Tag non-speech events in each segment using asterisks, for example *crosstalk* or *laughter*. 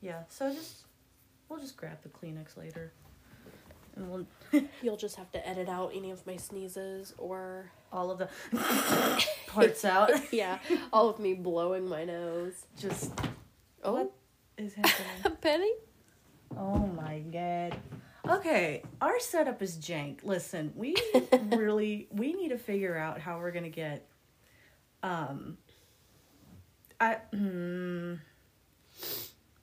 Yeah. So just we'll just grab the Kleenex later, and we'll *laughs* You'll just have to edit out any of my sneezes or all of the *laughs* parts out. *laughs* yeah, all of me blowing my nose. Just Oh, What? is happening. a penny. Oh my god. Okay, our setup is jank. Listen, we really we need to figure out how we're gonna get um I mm,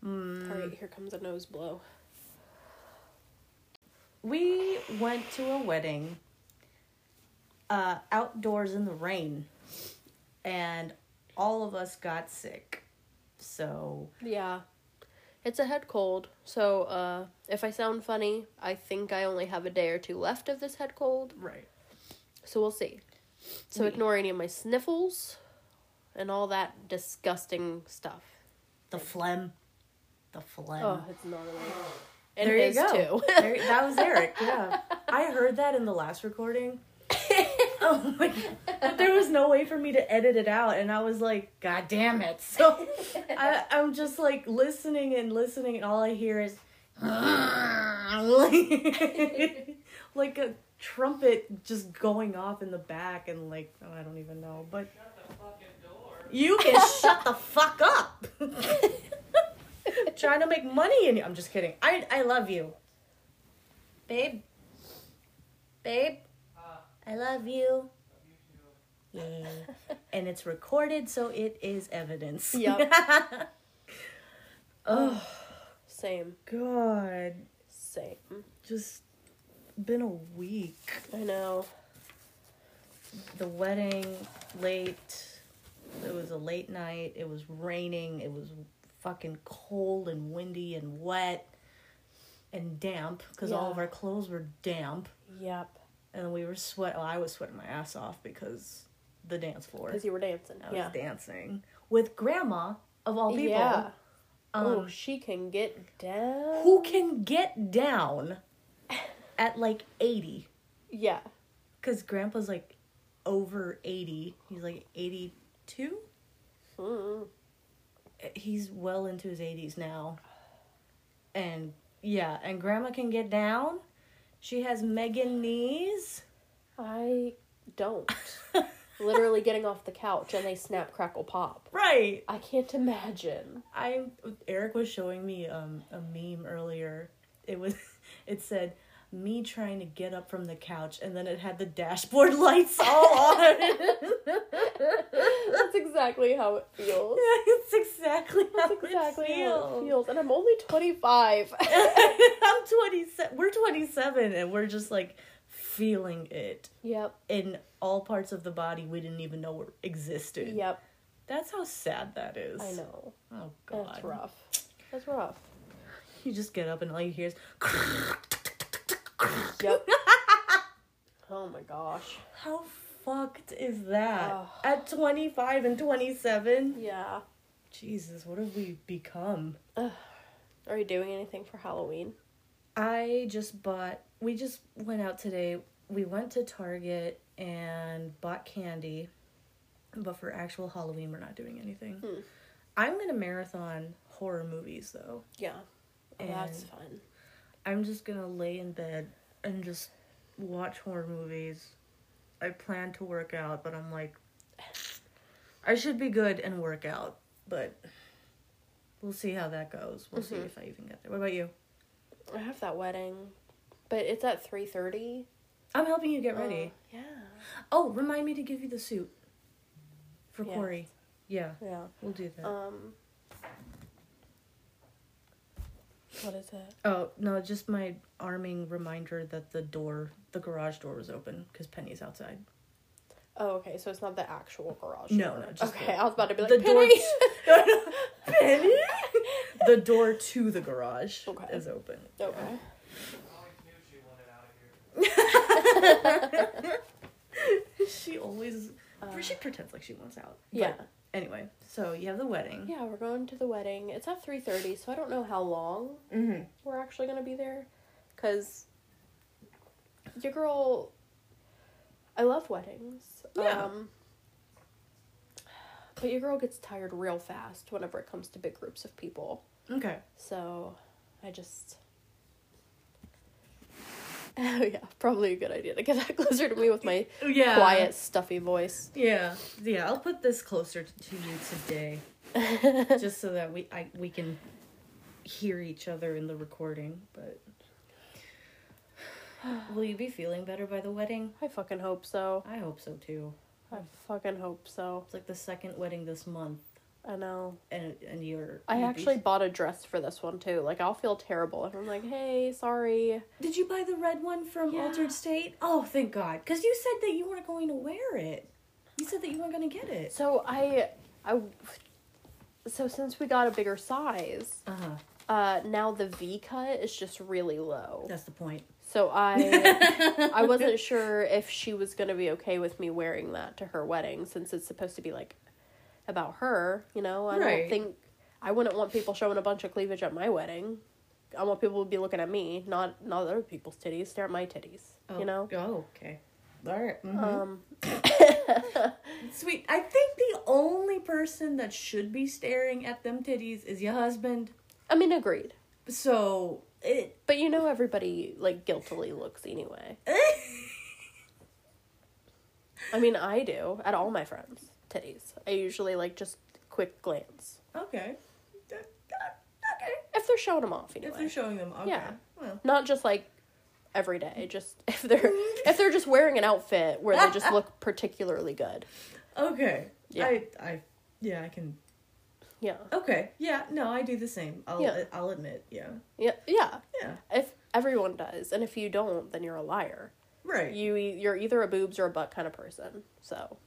mm, All right, here comes a nose blow. we went to a wedding uh outdoors in the rain and all of us got sick. So Yeah. It's a head cold. So, uh, if I sound funny, I think I only have a day or two left of this head cold. right. So we'll see. So We- ignore any of my sniffles and all that disgusting stuff. The phlegm. The phlegm. Oh, it's not a And there you go. too. There- that was *laughs* Eric. Yeah, I heard that in the last recording. *laughs* oh my god! But there was no way for me to edit it out, and I was like, "God damn it!" So *laughs* I, I'm just like listening and listening, and all I hear is like a trumpet just going off in the back, and like oh, I don't even know, but you can shut the fuck up. Trying to make money in you. I'm just kidding. I I love you. Babe. Babe. Uh. I love you. Yeah. and it's recorded so it is evidence. Yep. *laughs* oh Same. god. Same. Just been a week. I know. The wedding late. It was a late night. It was raining. It was fucking cold and windy and wet and damp because all of our clothes were damp. Yep. and we were sweat. Well, I was sweating my ass off because the dance floor. Because you were dancing. I was dancing with grandma of all people. Yeah. Um, oh, she can get down. who can get down *laughs* at like eighty? Yeah. Because grandpa's like over eighty. He's like eighty-two. Mm. He's well into his eighties now. And yeah, and grandma can get down. She has Megan knees. I don't. *laughs* Literally getting off the couch and they snap, crackle, pop. Right. I can't imagine. I Eric was showing me um a meme earlier. It was *laughs* it said me trying to get up from the couch and then it had the dashboard *laughs* lights all on. *laughs* That's exactly how it feels. *laughs* it's exactly how exactly it how it feels. feels. And I'm only 25. I'm 27. We're 27 and we're just like feeling it yep. in all parts of the body we didn't even know were existed. Yep. That's how sad that is. I know. Oh god. That's rough. That's rough. You just get up and all you hear is Yep. *laughs* oh my gosh. How fucked is that? Ugh. At 25 and 27? Yeah. Jesus, what have we become? Are you doing anything for Halloween? I just bought, we just went out today. We went to Target and bought candy. But for actual Halloween, we're not doing anything. Hmm. I'm going to marathon horror movies though. Yeah. Oh, that's fun. I'm just to lay in bed and just watch horror movies. I plan to work out, but I'm like, I should be good and work out, but we'll see how that goes. We'll see Mhm. if I even get there. What about you? I have that wedding, but it's at 3:30. I'm helping you get ready. yeah. Oh, remind me to give you the suit for Yes. Corey. Yeah, Yeah. we'll do that. Um. What is it? oh no, just my arming reminder that the door, the garage door, was open because Penny's outside. Oh, okay. So it's not the actual garage. No, door. no, just okay. the- I was about to be like the door. Penny. *laughs* Penny. the door to the garage Okay. is open. okay. she always, *laughs* she pretends like she wants out. But Yeah. Anyway, so you have the wedding. Yeah, we're going to the wedding. It's at 3:30, so I don't know how long Mm-hmm. we're actually going to be there cuz your girl I love weddings. Yeah. Um but your girl gets tired real fast whenever it comes to big groups of people. Okay. So I just. *laughs* Oh, yeah, probably a good idea to get that *laughs* closer to me with my Yeah. quiet, stuffy voice. Yeah. Yeah. I'll put this closer to you today, *laughs* just so that we I we can hear each other in the recording. But *sighs* will you be feeling better by the wedding? I fucking hope so. I hope so too. I fucking hope so. It's like the second wedding this month, I know. and and you're. I you'd be- actually bought a dress for this one too. Like I'll feel terrible if I'm like, "Hey, sorry." Did you buy the red one from Yeah. Altered State? Oh, thank God! Because you said that you weren't going to wear it. You said that you weren't going to get it. So I, I, so since we got a bigger size, Uh huh. uh, now the V cut is just really low. That's the point. So I, *laughs* I wasn't sure if she was gonna be okay with me wearing that to her wedding, since it's supposed to be like, about her. You know, I Right. don't think I wouldn't want people showing a bunch of cleavage at my wedding. I want people to be looking at me, not not other people's titties. Stare at my titties. Oh, You know. Oh, okay. All right. mhm. Um. *laughs* Sweet. I think the only person that should be staring at them titties is your husband. I mean, agreed. So it. But you know, everybody like guiltily looks anyway. *laughs* I mean, I do at all my friends' titties. I usually like just quick glance okay. Okay. if they're showing them off anyway. If they're showing them, okay. Yeah. Well. Not just like every day. Just *laughs* if they're *laughs* if they're just wearing an outfit where they just look *laughs* particularly good. Okay. Yeah. I. I. Yeah. I can. Yeah. Okay. Yeah. No, I do the same. I'll. Yeah. I'll admit. Yeah. Yeah. Yeah. Yeah. If everyone does, and if you don't, then you're a liar. Right. You you're either a boobs or a butt kind of person. So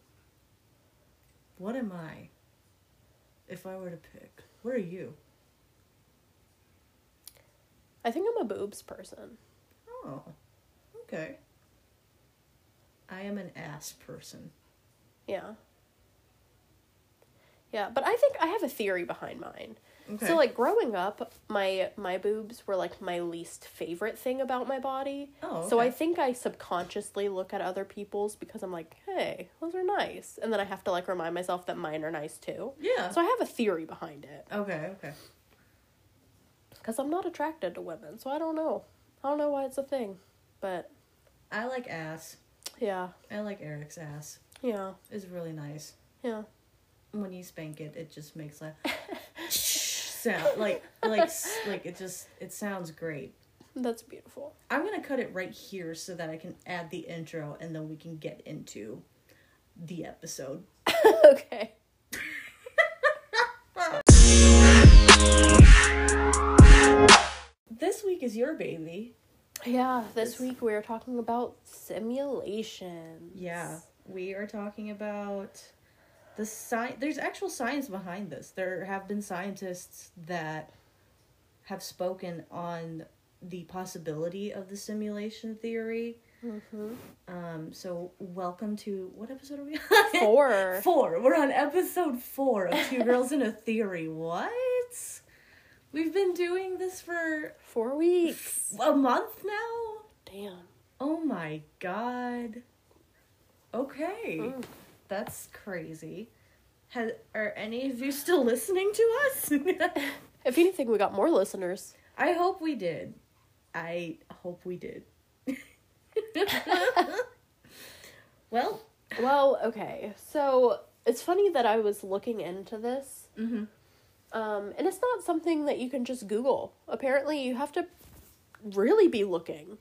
What am I? If I were to pick, what are you? I think I'm a boobs person. Oh. Okay. I am an ass person. Yeah. Yeah, but I think I have a theory behind mine. Okay. So like growing up, my my boobs were like my least favorite thing about my body. Oh, So I think I subconsciously look at other people's because I'm like, "Hey, those are nice." And then I have to like remind myself that mine are nice too. Yeah. So I have a theory behind it okay. Okay. cuz I'm not attracted to women. So I don't know. I don't know why it's a thing. But I like ass. yeah. I like Eric's ass. Yeah. It's really nice. Yeah. When you spank it, it just makes a *laughs* sound like like like it just it sounds great. That's beautiful. I'm gonna cut it right here so that I can add the intro and then we can get into the episode. *laughs* okay. *laughs* This week is your baby. Yeah, this This- week we are talking about simulations. Yeah, we are talking about the science. There's actual science behind this. There have been scientists that have spoken on the possibility of the simulation theory. Mm-hmm. Um, so welcome to what episode are we on? *laughs* Four. Four. We're on episode four of Two Girls in a Theory. What? We've been doing this for Four weeks. a month now. Damn. Oh my god. Okay. Mm. That's crazy. Has, are any of you still listening to us? *laughs* If anything, we got more listeners. I hope we did. I hope we did. *laughs* well, Well, okay. So it's funny that I was looking into this, mm-hmm. um, and it's not something that you can just Google. Apparently, you have to really be looking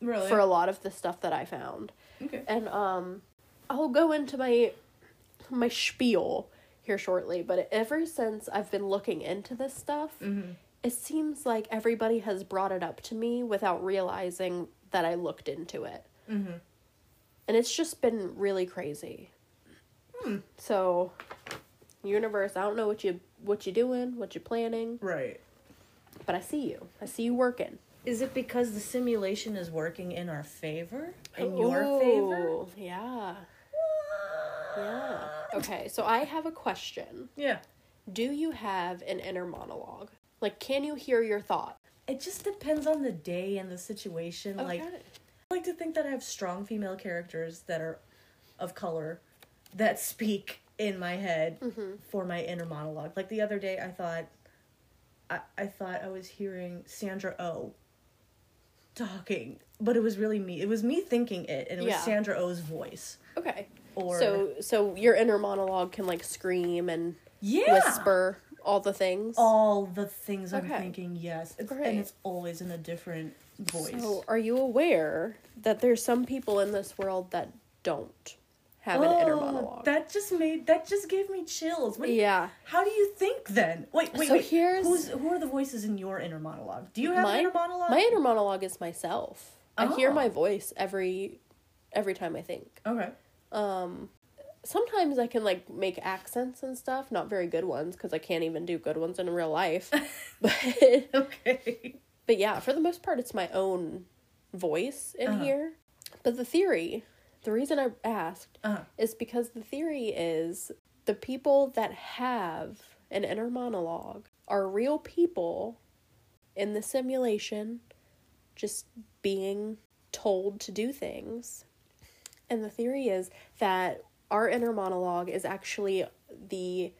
really? for a lot of the stuff that I found. okay. And um, I'll go into my my spiel here shortly. But ever since I've been looking into this stuff, Mm-hmm. it seems like everybody has brought it up to me without realizing that I looked into it. Mm-hmm. And it's just been really crazy. Hmm. So, universe, I don't know what you what you doing, what you're planning, Right. but I see you. I see you working. Is it because the simulation is working in our favor? In your favor? Ooh, Yeah. Yeah. Okay, so I have a question. Yeah. Do you have an inner monologue? Like, can you hear your thought? It just depends on the day and the situation. Like, I like to think that I have strong female characters that are of color that speak in my head Mm-hmm. for my inner monologue. Like the other day, I thought I, I thought I was hearing Sandra O talking, but it was really me. It was me thinking it, and it was Sandra Oh's voice. Okay. Or so so your inner monologue can like scream and yeah, whisper all the things. all the things I'm Okay. thinking. Yes, it's, Great. and it's always in a different voice. So are you aware that there's some people in this world that don't have an inner Oh, monologue? That just made that just gave me chills. What yeah. How do you think then? Wait, wait, So wait. here's- Who's who are the voices in your inner monologue? Do you have my an inner monologue? my inner monologue is myself. I hear Oh. my voice every every time I think. Okay. Um sometimes I can like make accents and stuff, not very good ones because I can't even do good ones in real life. *laughs* but *laughs* Okay. but yeah, for the most part it's my own voice in Uh-huh. here. But the theory, the reason I asked Uh-huh. is because the theory is the people that have an inner monologue are real people in the simulation just being told to do things. And the theory is that our inner monologue is actually the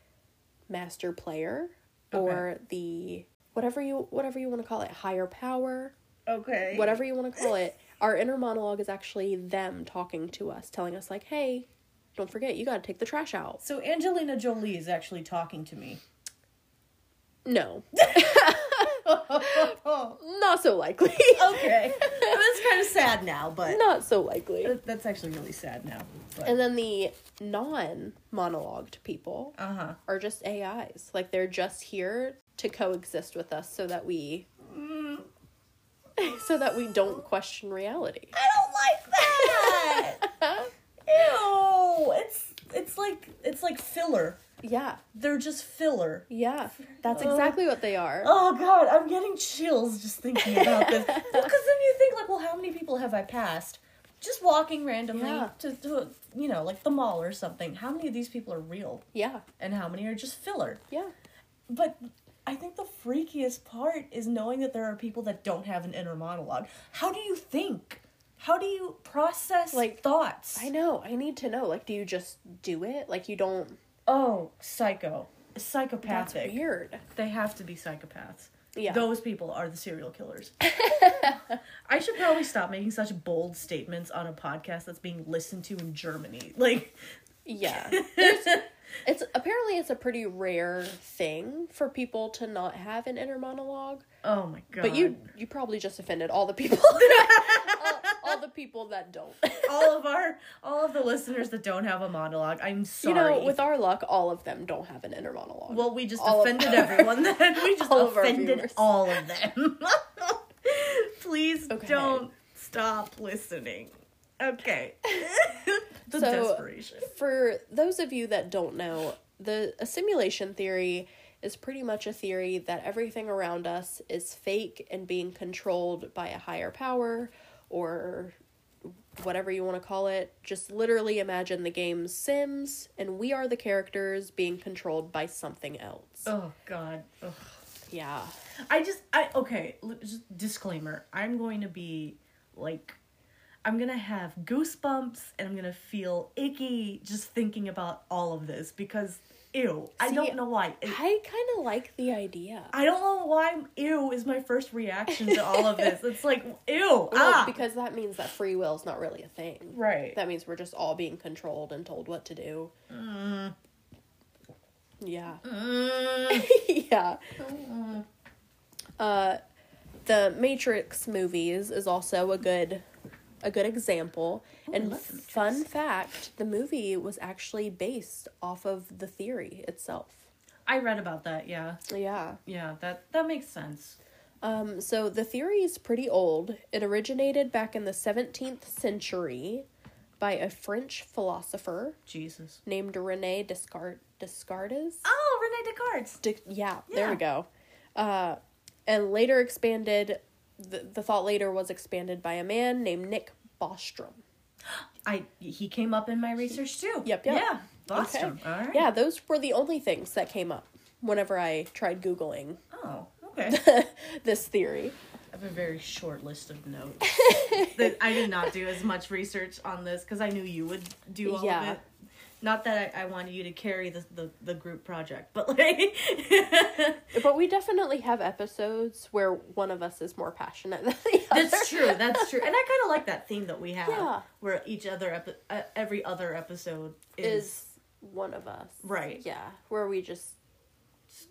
master player or the whatever you whatever you want to call it, higher power, Okay. whatever you want to call it, our inner monologue is actually them talking to us, telling us like, "Hey, don't forget you got to take the trash out." So Angelina Jolie is actually talking to me. No, okay. *laughs* *laughs* not so likely. Okay. That's kind of sad now, but not so likely. that's actually really sad now. But, And then the non-monologued people uh-huh. are just AIs. Like they're just here to coexist with us so that we *laughs* so that we don't question reality. I don't like that. *laughs* Ew. It's it's like it's like filler. Yeah. They're just filler. Yeah. That's oh. exactly what they are. Oh god, I'm getting chills just thinking about this. *laughs* Because then you think like, well, how many people have I passed? Just walking randomly Yeah. to, to you know like the mall or something. How many of these people are real, Yeah. and how many are just filler? Yeah. But I think the freakiest part is knowing that there are people that don't have an inner monologue. How do you think? How do you process Like, thoughts? I know. I need to know. Like do you just do it? Like you don't Oh, psycho. That's Psychopathic. weird. They have to be psychopaths. Yeah. Those people are the serial killers. *laughs* I should probably stop making such bold statements on a podcast that's being listened to in Germany. *laughs* Like, Yeah. *laughs* It's apparently it's a pretty rare thing for people to not have an inner monologue. oh my god. But you you probably just offended all the people. all, all the people that don't. *laughs* all of our, all of the listeners that don't have a monologue, I'm sorry. You know, with our luck, all of them don't have an inner monologue. well, we just all of- offended everyone. Then *laughs* we just All offended viewers. all of them. *laughs* Please Okay. don't stop listening. Okay. the So- desperation. For those of you that don't know, the a simulation theory is pretty much a theory that everything around us is fake and being controlled by a higher power or whatever you want to call it. Just literally imagine the game Sims and we are the characters being controlled by something else. Oh God. Ugh. Yeah. I just I okay, just disclaimer. I'm going to be like I'm going to have goosebumps and I'm going to feel icky just thinking about all of this because ew. I don't know why. It- I kind of like the idea. I don't know why ew is my first reaction to all of this. It's like ew. *laughs* Well, ah. because that means that free will is not really a thing. right. That means we're just all being controlled and told what to do. Yeah. Mm. *laughs* yeah. Uh, the Matrix movies is also a good a good example. and The Matrix. fun fact, the movie was actually based off of the theory itself. I read about that. Yeah. Yeah. Yeah, that that makes sense. Um, so the theory is pretty old. It originated back in the 17th century by a French philosopher Jesus. named Rene Descartes. Descartes? Oh, Rene Descartes. De- yeah, there we go. Uh, and later expanded, the, the thought later was expanded by a man named Nick Bostrom. I he came up in my research too. Yep, yep. Yeah. Boston. All right. Yeah, those were the only things that came up whenever I tried Googling Oh, okay. *laughs* this theory. I have a very short list of notes. *laughs* that I did not do as much research on this because I knew you would do all Yeah. of it. Not that I, I wanted you to carry the, the the group project, but like, *laughs* But we definitely have episodes where one of us is more passionate than the other. that's true. That's true, and I kind of like that theme that we have, Yeah. where each other epi- uh, every other episode is, Is one of us. Right. Yeah. Where we just just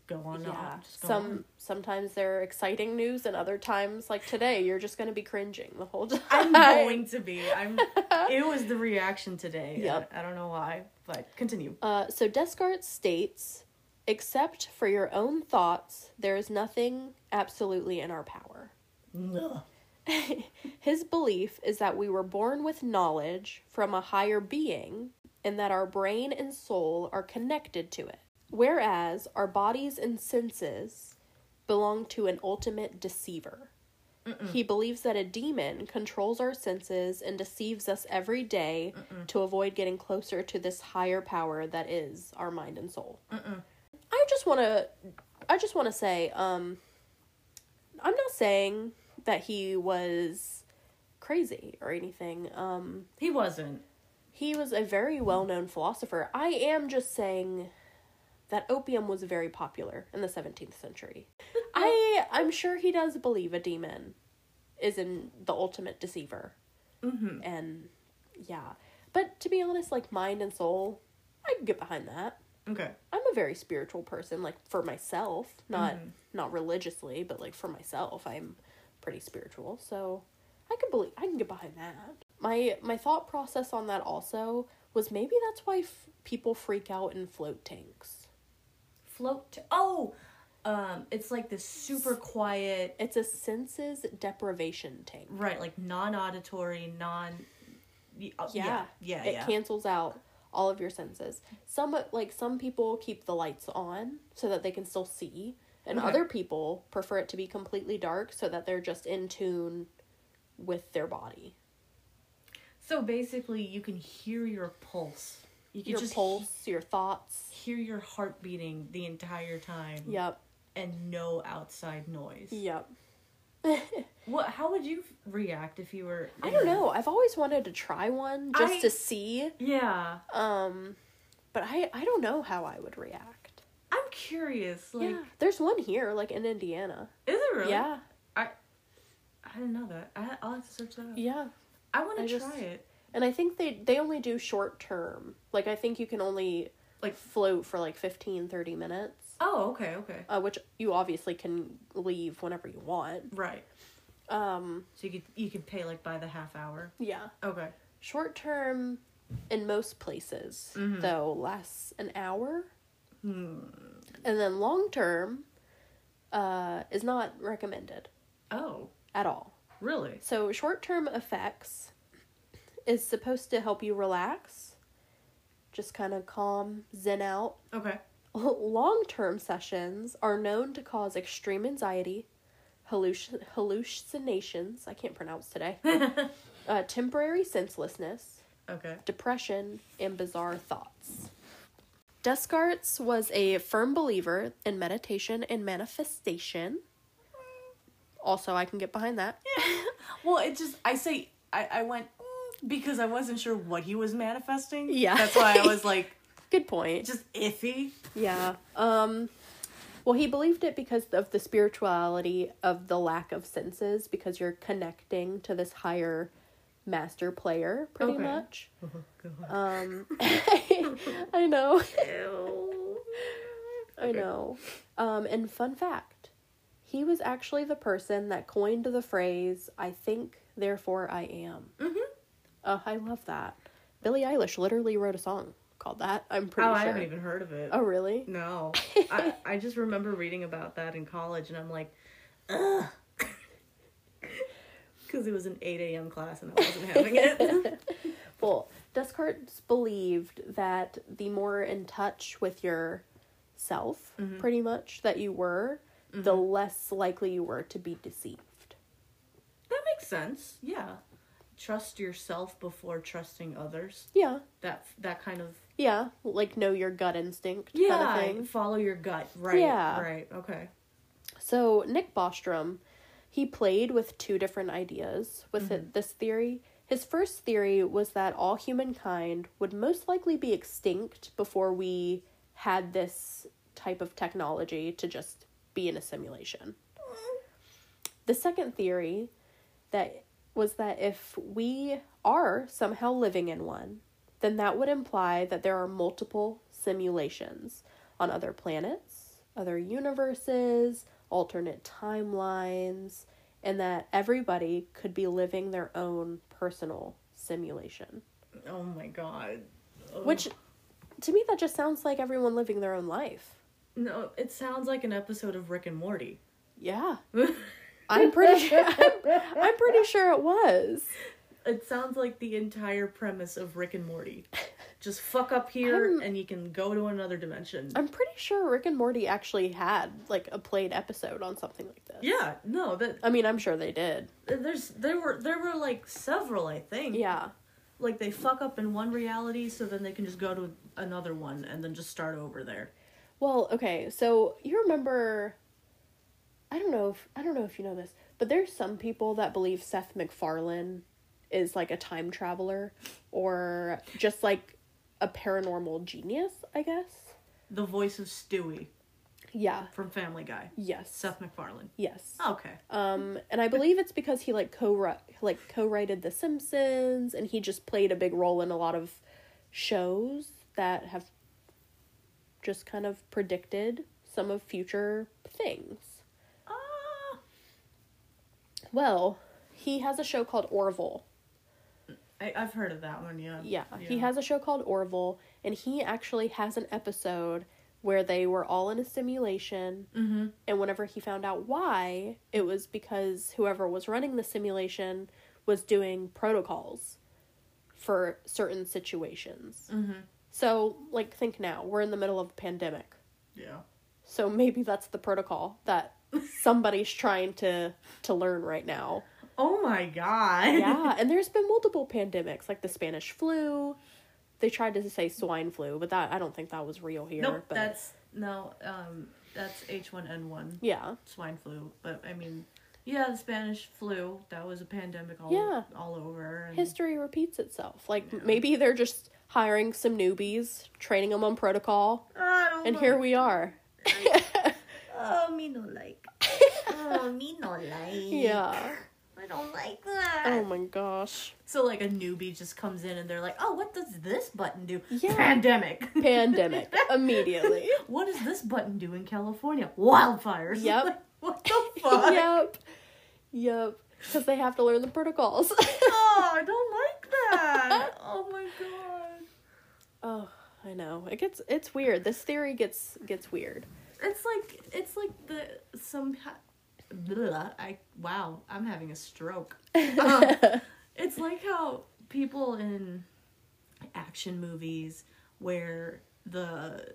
go on. yeah. go Some on. sometimes they're exciting news and other times like today you're just gonna be cringing the whole *laughs* time. I'm going to be. I'm. *laughs* It was the reaction today. Yep. I, I don't know why, but continue. Uh, so Descartes states, except for your own thoughts, there is nothing absolutely in our power. No. *laughs* His belief is that we were born with knowledge from a higher being and that our brain and soul are connected to it, whereas our bodies and senses belong to an ultimate deceiver. He believes that a demon controls our senses and deceives us every day to avoid getting closer to this higher power that is our mind and soul. I just want to I just want to say um I'm not saying that he was crazy or anything. Um He wasn't. he was a very well-known philosopher. I am just saying that opium was very popular in the 17th century. *laughs* I I'm sure he does believe a demon is in the ultimate deceiver. Mm-hmm. And yeah. But to be honest, like mind and soul, I can get behind that. Okay. I'm a very spiritual person, like for myself, not not religiously, but like for myself, I'm pretty spiritual. So I can believe I can get behind that. My my thought process on that also was maybe that's why f- people freak out in float tanks. Float. To, oh, um, it's like this super quiet. It's a senses deprivation tank. Right, like non-auditory, non. uh, Yeah, Yeah. Yeah. it yeah. cancels out all of your senses. Some like some people keep the lights on so that they can still see, and Okay. other people prefer it to be completely dark so that they're just in tune with their body. So basically, you can hear your pulse. You can Your just pulse, your thoughts. hear your heart beating the entire time. Yep. And no outside noise. Yep. *laughs* What? How would you react if you were? I don't know. I've always wanted to try one just I- to see. Yeah, Um but I I don't know how I would react. I'm curious. Like, yeah. There's one here like in Indiana. is it really? Yeah. I I didn't know that. I, I'll have to search that up. Yeah. I want to just- try it. And I think they they only do short term. Like I think you can only Like- float for like 15 30 minutes. Oh, okay, okay. Uh, which you obviously can leave whenever you want. Right. Um So you could you could pay like by the half hour. yeah. Okay. Short term in most places Mhm. though lasts an hour. Hmm. And then long term uh is not recommended Oh, at all. really? So short term effects is supposed to help you relax, just kind of calm, zen out. Okay. *laughs* Long term sessions are known to cause extreme anxiety, halluc- hallucinations, I can't pronounce today, *laughs* uh, temporary senselessness, okay. depression, and bizarre thoughts. Descartes was a firm believer in meditation and manifestation. Also, I can get behind that. Yeah. Well, it just I say I I went because I wasn't sure what he was manifesting. Yeah. That's why I was like *laughs* Good point. just iffy. Yeah. Um well he believed it because of the spirituality of the lack of senses because you're connecting to this higher master player pretty Okay. much. God. Um *laughs* I know. I know. Um and fun fact. He was actually the person that coined the phrase I think therefore I am. Mhm. Oh, I love that. Billie Eilish literally wrote a song called that. I'm pretty Oh, sure. I haven't even heard of it. Oh, really? No. *laughs* I I just remember reading about that in college, and I'm like, ugh. *laughs* Because it was an 8 a.m. class and I wasn't having it. *laughs* Well, Descartes believed that the more in touch with your self, Mm-hmm. pretty much, that you were, the less likely you were to be deceived. that makes sense. Yeah. Trust yourself before trusting others. Yeah. That that kind of Yeah. Like know your gut instinct yeah. kind of thing. Follow your gut. Right. Yeah. Right. Okay. So Nick Bostrom, he played with two different ideas with Mm-hmm. it, this theory. His first theory was that all humankind would most likely be extinct before we had this type of technology to just be in a simulation. The second theory that was that if we are somehow living in one, then that would imply that there are multiple simulations on other planets, other universes, alternate timelines, and that everybody could be living their own personal simulation. Oh my god. Ugh. Which to me that just sounds like everyone living their own life. no, it sounds like an episode of Rick and Morty. Yeah. *laughs* I'm pretty sure I'm, *laughs* I'm pretty sure it was. It sounds like the entire premise of Rick and Morty. Just fuck up here I'm- and you can go to another dimension. I'm pretty sure Rick and Morty actually had like a played episode on something like this. yeah, no, that I mean, I'm sure they did. there's there were there were like several, I think. Yeah. Like they fuck up in one reality so then they can just go to another one and then just start over there. Well, okay, so you remember I don't know if I don't know if you know this, but there's some people that believe Seth MacFarlane is like a time traveler or just like a paranormal genius, I guess. The voice of Stewie Yeah. from Family Guy. Yes. Seth MacFarlane. Yes. Okay. Um, and I believe it's because he like co like co-writed The Simpsons, and he just played a big role in a lot of shows that have just kind of predicted some of future things. Well, he has a show called Orville. I, I've heard of that one, yeah. Yeah, he has a show called Orville, and he actually has an episode where they were all in a simulation. Mm-hmm. And whenever he found out why, it was because whoever was running the simulation was doing protocols for certain situations. Mm-hmm. So, like, think now, we're in the middle of a pandemic. Yeah. So maybe that's the protocol that somebody's trying to to learn right now. Oh my god. Yeah, *laughs* and there's been multiple pandemics, like the Spanish flu. They tried to say swine flu, but that I don't think that was real here. Nope, but that's no, um that's H one N one. yeah, Swine flu. But I mean yeah, the Spanish flu, that was a pandemic all Yeah. all over. And history repeats itself. Like Yeah. maybe they're just hiring some newbies, training them on protocol, and know. here we are. Oh me no like. *laughs* oh me no like. Yeah. I don't like that. Oh my gosh. So like a newbie just comes in and they're like, "Oh, what does this button do?" Yeah. Pandemic. *laughs* Pandemic immediately. *laughs* what does this button do in California? Wildfires. Yep. Like, what the fuck? yep. Yep. Because they have to learn the protocols. Oh, I don't like that. oh my god. oh, I know. It gets it's weird. This theory gets gets weird. It's like it's like the some. Blah, I wow, I'm having a stroke. Um, *laughs* it's like how people in action movies where the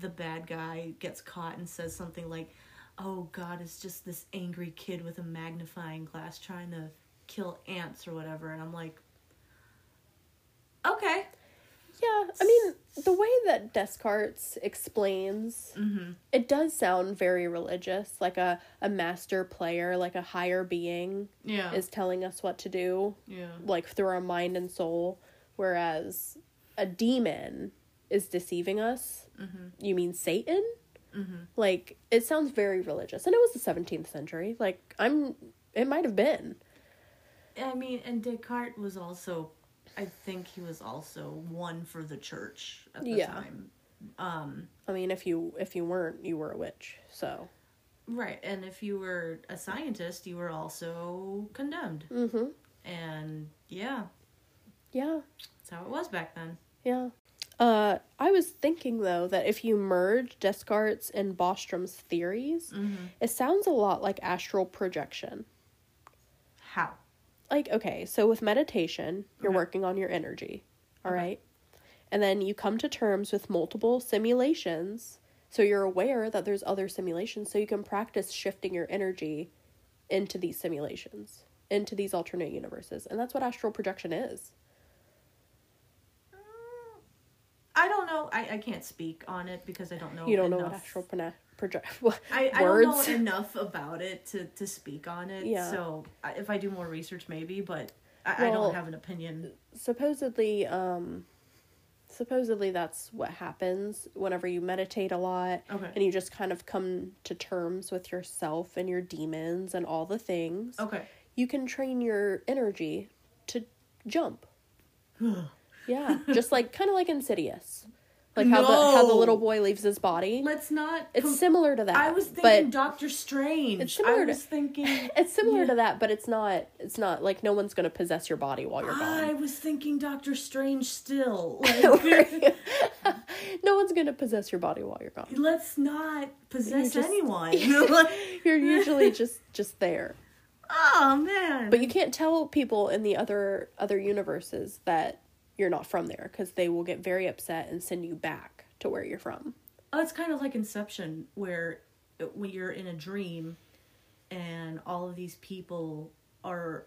the bad guy gets caught and says something like, "Oh God, it's just this angry kid with a magnifying glass trying to kill ants or whatever," and I'm like, "Okay." Yeah, I mean, the way that Descartes explains, Mm-hmm. it does sound very religious, like a, a master player, like a higher being Yeah. is telling us what to do, yeah. like through our mind and soul, whereas a demon is deceiving us. Mm-hmm. You mean Satan? Mm-hmm. Like, it sounds very religious. And it was the 17th century. Like, I'm, it might have been. I mean, and Descartes was also, I think he was also one for the church at the Yeah. time. Um, I mean, if you if you weren't, you were a witch. So, right, and if you were a scientist, you were also condemned. mm-hmm. And yeah, Yeah. that's how it was back then. Yeah. Uh, I was thinking though that if you merge Descartes and Bostrom's theories, Mm-hmm. it sounds a lot like astral projection. Like, okay, so with meditation, you're Okay. working on your energy, all Okay. right? And then you come to terms with multiple simulations, so you're aware that there's other simulations, so you can practice shifting your energy into these simulations, into these alternate universes. And that's what astral projection is. Mm, I don't know. I, I can't speak on it because I don't know. You don't know enough. what astral project *laughs* I, I words. don't know enough about it to, to speak on it. Yeah. So if I do more research, maybe. But I, I don't have an opinion. supposedly um supposedly that's what happens whenever you meditate a lot Okay. and you just kind of come to terms with yourself and your demons and all the things Okay. you can train your energy to jump *gasps* yeah just like kind of like insidious like how the how the little boy leaves his body Let's not. it's com- similar to that I was thinking Doctor Strange. It's similar I to- was thinking. *laughs* it's similar Yeah. to that but it's not it's not like no one's gonna possess your body while you're gone. I was thinking Doctor Strange still. *laughs* Like, *laughs* no one's gonna possess your body while you're gone let's not possess just- anyone. you're usually just just there oh man. but you can't tell people in the other other universes that you're not from there because they will get very upset and send you back to where you're from Oh, it's kind of like Inception, where uh, when you're in a dream, and all of these people are,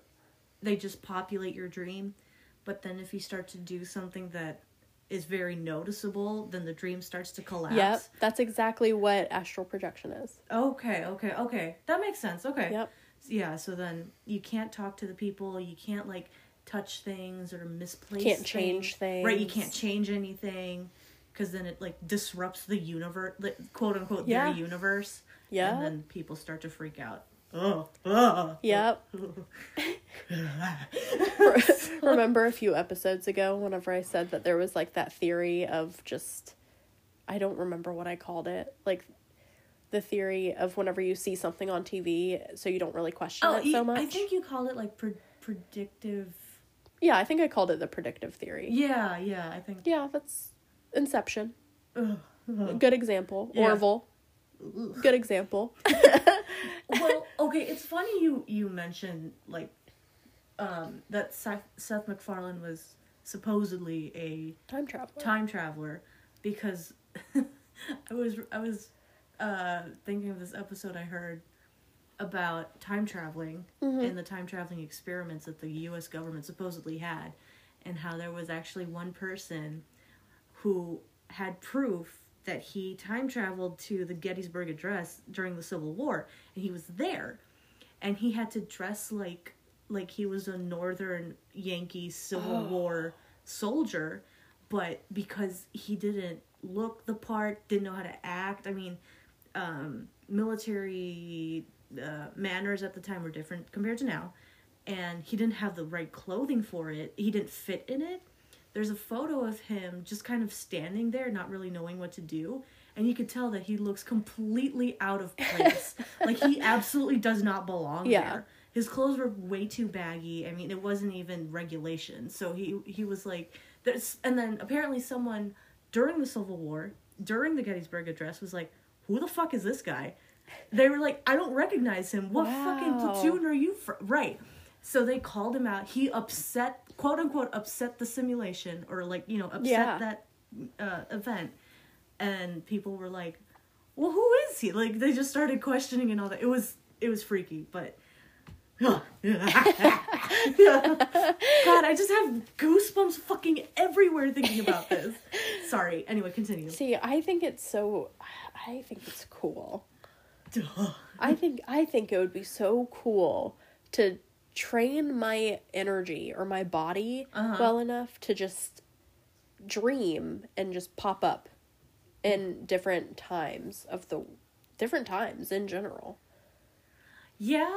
they just populate your dream, but then if you start to do something that is very noticeable, then the dream starts to collapse. yep that's exactly what astral projection is Okay. Okay. Okay. That makes sense. Okay. Yep. Yeah. So then you can't talk to the people. You can't like touch things or misplace. Can't change things. Right. You can't change anything because then it like disrupts the universe, like, quote unquote, Yeah. their universe. Yeah. And then people start to freak out. Oh. oh. Yep. Remember a few episodes ago whenever I said that there was like that theory of just I don't remember what I called it. Like the theory of whenever you see something on TV so you don't really question Oh, it so much. I think you called it like pre- predictive. Yeah, I think I called it the predictive theory. Yeah. Yeah. I think. Yeah, that's Inception. Ugh. Ugh. Good example. Yeah. Orville. Good example. *laughs* well, okay, it's funny you you mentioned like um that Seth, Seth MacFarlane was supposedly a Time traveler. time traveler because *laughs* I was I was uh thinking of this episode I heard about time traveling and the time traveling experiments that the US government supposedly had and how there was actually one person who had proof that he time traveled to the Gettysburg Address during the Civil War and he was there. And he had to dress like like he was a northern Yankee Civil War soldier but because he didn't look the part didn't know how to act. I mean um military uh, manners at the time were different compared to now. And he didn't have the right clothing for it. He didn't fit in it. There's a photo of him just kind of standing there not really knowing what to do. And you could tell that he looks completely out of place. *laughs* Like he absolutely does not belong Yeah. there. His clothes were way too baggy. I mean it wasn't even regulation. So he he was like there's and then apparently someone during the civil war during the gettysburg address was like who the fuck is this guy they were like i don't recognize him. What fucking platoon are you from right. So they called him out. He upset quote unquote upset the simulation or like you know upset Yeah. that uh, event. And people were like well who is he? Like they just started questioning and all that. It was it was freaky but *laughs* god i just have goosebumps fucking everywhere thinking about this. *laughs* Sorry. Anyway continue. See, I think it's so I think it's cool. I think I think it would be so cool to train my energy or my body Uh-huh. well enough to just dream and just pop up in different times of the different times in general. yeah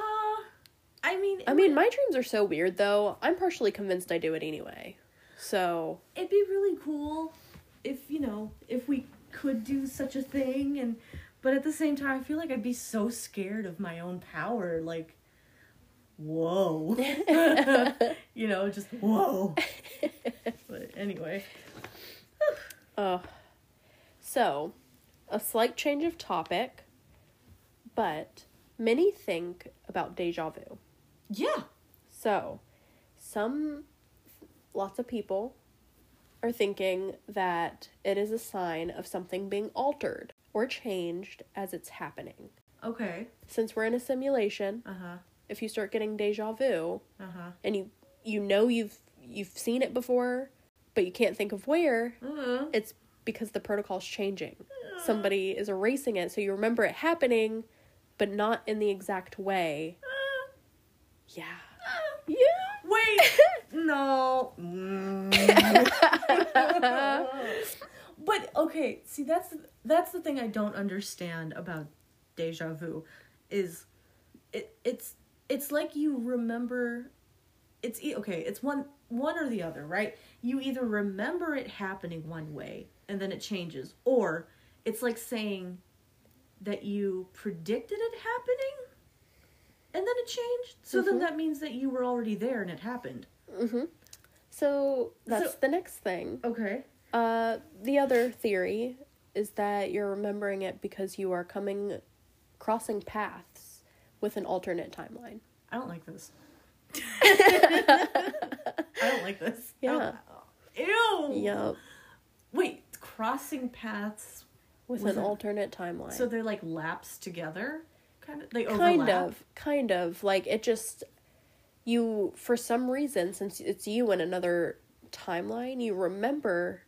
i mean I mean, my dreams are so weird though. I'm partially convinced I do it anyway. So, it'd be really cool if you know if we could do such a thing and but at the same time i feel like i'd be so scared of my own power like whoa. *laughs* You know just whoa. But anyway. Uh so, a slight change of topic, but many think about deja vu. yeah. So, some lots of people are thinking that it is a sign of something being altered or changed as it's happening. okay Since we're in a simulation, uh-huh if you start getting deja vu uh-huh and you you know you've you've seen it before, but you can't think of where, uh it's because the protocol's changing. Somebody is erasing it so you remember it happening but not in the exact way. Yeah. Yeah. Wait *laughs* no. Mm. *laughs* but okay, see that's that's the thing I don't understand about deja vu is it it's it's like you remember it's okay, it's one one or the other, right? You either remember it happening one way and then it changes or it's like saying that you predicted it happening and then it changed. So then that means that you were already there and it happened. Mm-hmm. So that's So- the next thing. Okay. Uh, the other theory is that you're remembering it because you are coming, crossing paths with an alternate timeline. I don't like this. *laughs* I don't like this. I don't- Ew. Yep. Wait, crossing paths. With, With an alternate timeline. So they're like laps together, kind of. They kind overlap. of, kind of like it just you for some reason since it's you in another timeline, you remember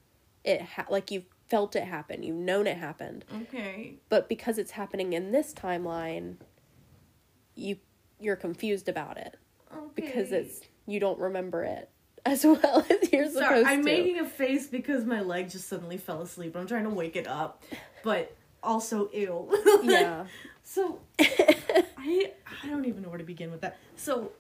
it ha- like you've felt it happen, you've known it happened, Okay. but because it's happening in this timeline, you you're confused about it Okay. because it's you don't remember it *laughs* as well as you're Sorry, supposed I'm to. making a face because my leg just suddenly fell asleep. I'm trying to wake it up, but also ill. *laughs* yeah. So I I don't even know where to begin with that. So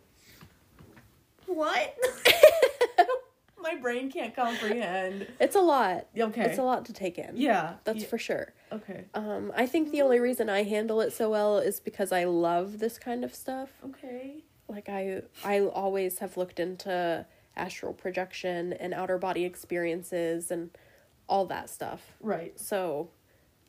what? *laughs* my brain can't comprehend. It's a lot. Okay. It's a lot to take in. Yeah. That's yeah, for sure. okay. Um, I think the only reason I handle it so well is because I love this kind of stuff. Okay. Like I I always have looked into astral projection and outer body experiences and all that stuff. Right. So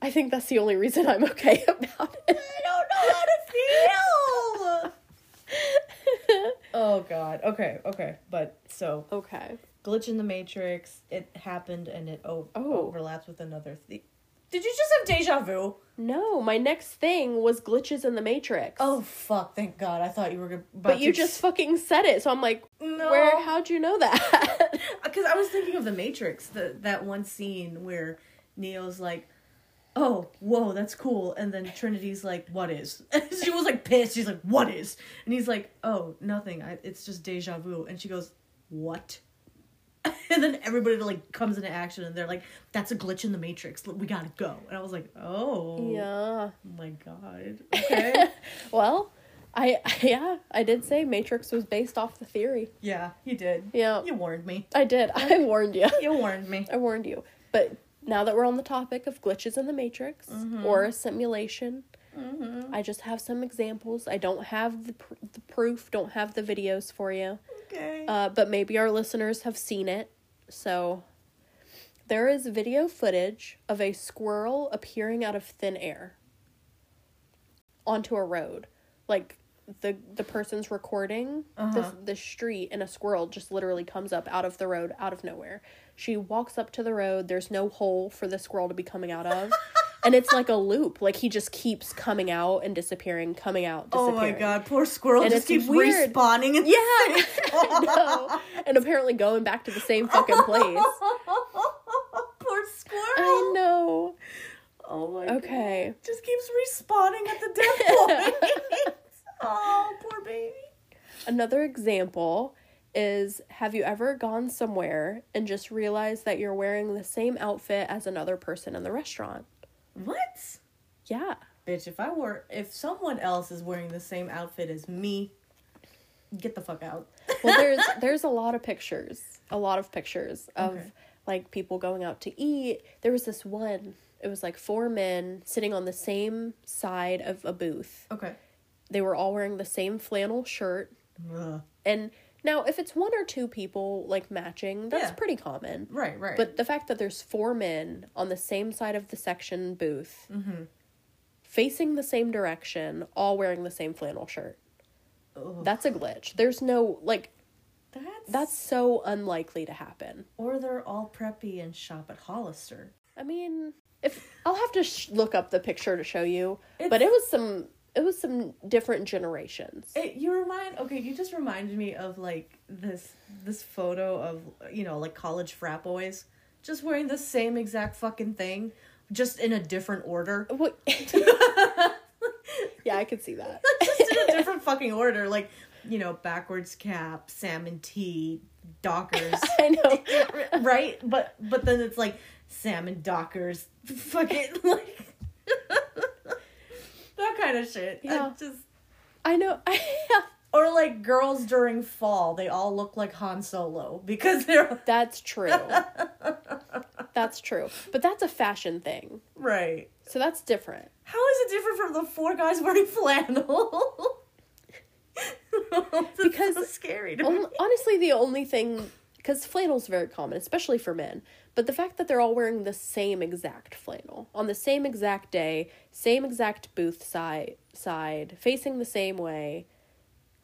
I think that's the only reason I'm okay *laughs* about it. I don't know how to feel. *laughs* oh god. Okay, okay. But so okay. glitch in the matrix, it happened and it o- Oh. overlaps with another th- Did you just have deja vu? No, my next thing was glitches in the matrix. Oh fuck, thank god. I thought you were gonna but you just fucking said it, so I'm like, No. where how'd you know that? *laughs* Uh, because I was thinking of the Matrix, the that one scene where Neo's like, "Oh, whoa, that's cool," and then Trinity's like, "What is?" *laughs* And she was like pissed. She's like, "What is?" And he's like, "Oh, nothing. I, it's just deja vu." And she goes, "What?" *laughs* And then everybody like comes into action, and they're like, "That's a glitch in the Matrix. We gotta go." And I was like, "Oh, yeah. oh my god." *laughs* Okay. Well, I yeah, I did say Matrix was based off the theory. yeah, you did. Yeah. You warned me. I did. I warned you. You warned me. I warned you. But now that we're on the topic of glitches in the Matrix Mm-hmm. or a simulation, I just have some examples. I don't have the, pr- the proof, don't have the videos for you, Okay. uh, but maybe our listeners have seen it. So there is video footage of a squirrel appearing out of thin air onto a road. Like the the person's recording Uh-huh. the the street and a squirrel just literally comes up out of the road out of nowhere. She walks up to the road, there's no hole for the squirrel to be coming out of. and it's like a loop. Like he just keeps coming out and disappearing, coming out, Oh my god, poor squirrel And just keeps weird. respawning. In Yeah. *laughs* And apparently going back to the same fucking place. *laughs* poor squirrel. I know. Oh my god. Okay. god. Just keeps respawning at the death *laughs* point. oh, poor baby. Another example is have you ever gone somewhere and just realized that you're wearing the same outfit as another person in the restaurant? What? Yeah. Bitch, if I were if someone else is wearing the same outfit as me, get the fuck out. Well, there's *laughs* there's a lot of pictures, a lot of pictures of Okay. like people going out to eat. There was this one. It was like four men sitting on the same side of a booth. Okay. They were all wearing the same flannel shirt. Ugh. And now if it's one or two people like matching, that's Yeah. pretty common. Right, right. But the fact that there's four men on the same side of the section booth, Mm-hmm. facing the same direction, all wearing the same flannel shirt, Ugh. that's a glitch. There's no, like, that's that's so unlikely to happen. or they're all preppy and shop at Hollister. I mean, if I'll have to sh- look up the picture to show you, but It's- it was some, it was some different generations. It, you remind okay, you just reminded me of like this this photo of you know like college frat boys just wearing the same exact fucking thing, just in a different order. What? *laughs* yeah, I could see that. *laughs* just in a *laughs* different fucking order. Like you know, backwards cap, salmon tea, Dockers. I know. right? But but then it's like salmon Dockers, fucking like that kind of shit. I Yeah. just I know. *laughs* or like girls during fall, they all look like Han Solo because *laughs* they're that's true. *laughs* That's true. But that's a fashion thing. right. So that's different. How is it different from the four guys wearing flannel? Because so scary to me. Honestly, the only thing because flannel's very common, especially for men. But the fact that they're all wearing the same exact flannel on the same exact day, same exact booth side, side facing the same way,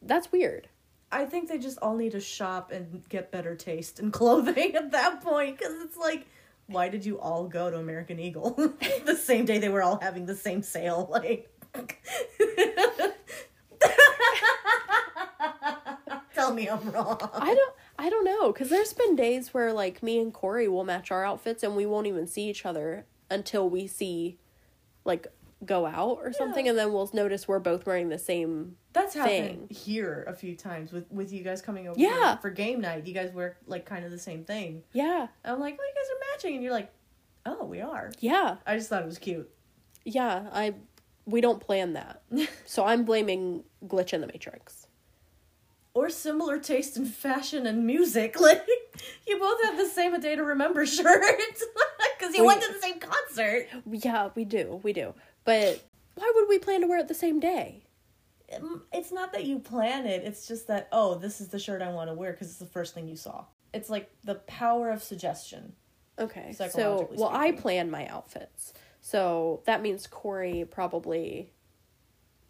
that's weird. I think they just all need to shop and get better taste in *laughs* clothing at that point because it's like, why did you all go to American Eagle *laughs* the same day they were all having the same sale? *laughs* Like, tell me I'm wrong. I don't I don't know cuz there's been days where like me and Corey will match our outfits and we won't even see each other until we see like go out or something Yeah. and then we'll notice we're both wearing the same That's happened thing. here a few times with with you guys coming over Yeah. for, for game night. You guys wear like kind of the same thing. Yeah. I'm like, oh, you guys are matching, and you're like, oh, we are. Yeah. I just thought it was cute. Yeah, I we don't plan that. *laughs* so I'm blaming glitch in the matrix. Or similar taste in fashion and music. *laughs* Like you both have the same A Day to Remember *laughs* shirt because *laughs* you We- went to the same concert. Yeah, we do. We do. But why would we plan to wear it the same day? It's not that you plan it; it's just that oh, this is the shirt I want to wear because it's the first thing you saw. It's like the power of suggestion. Okay. So, well, I plan my outfits. So that means Corey probably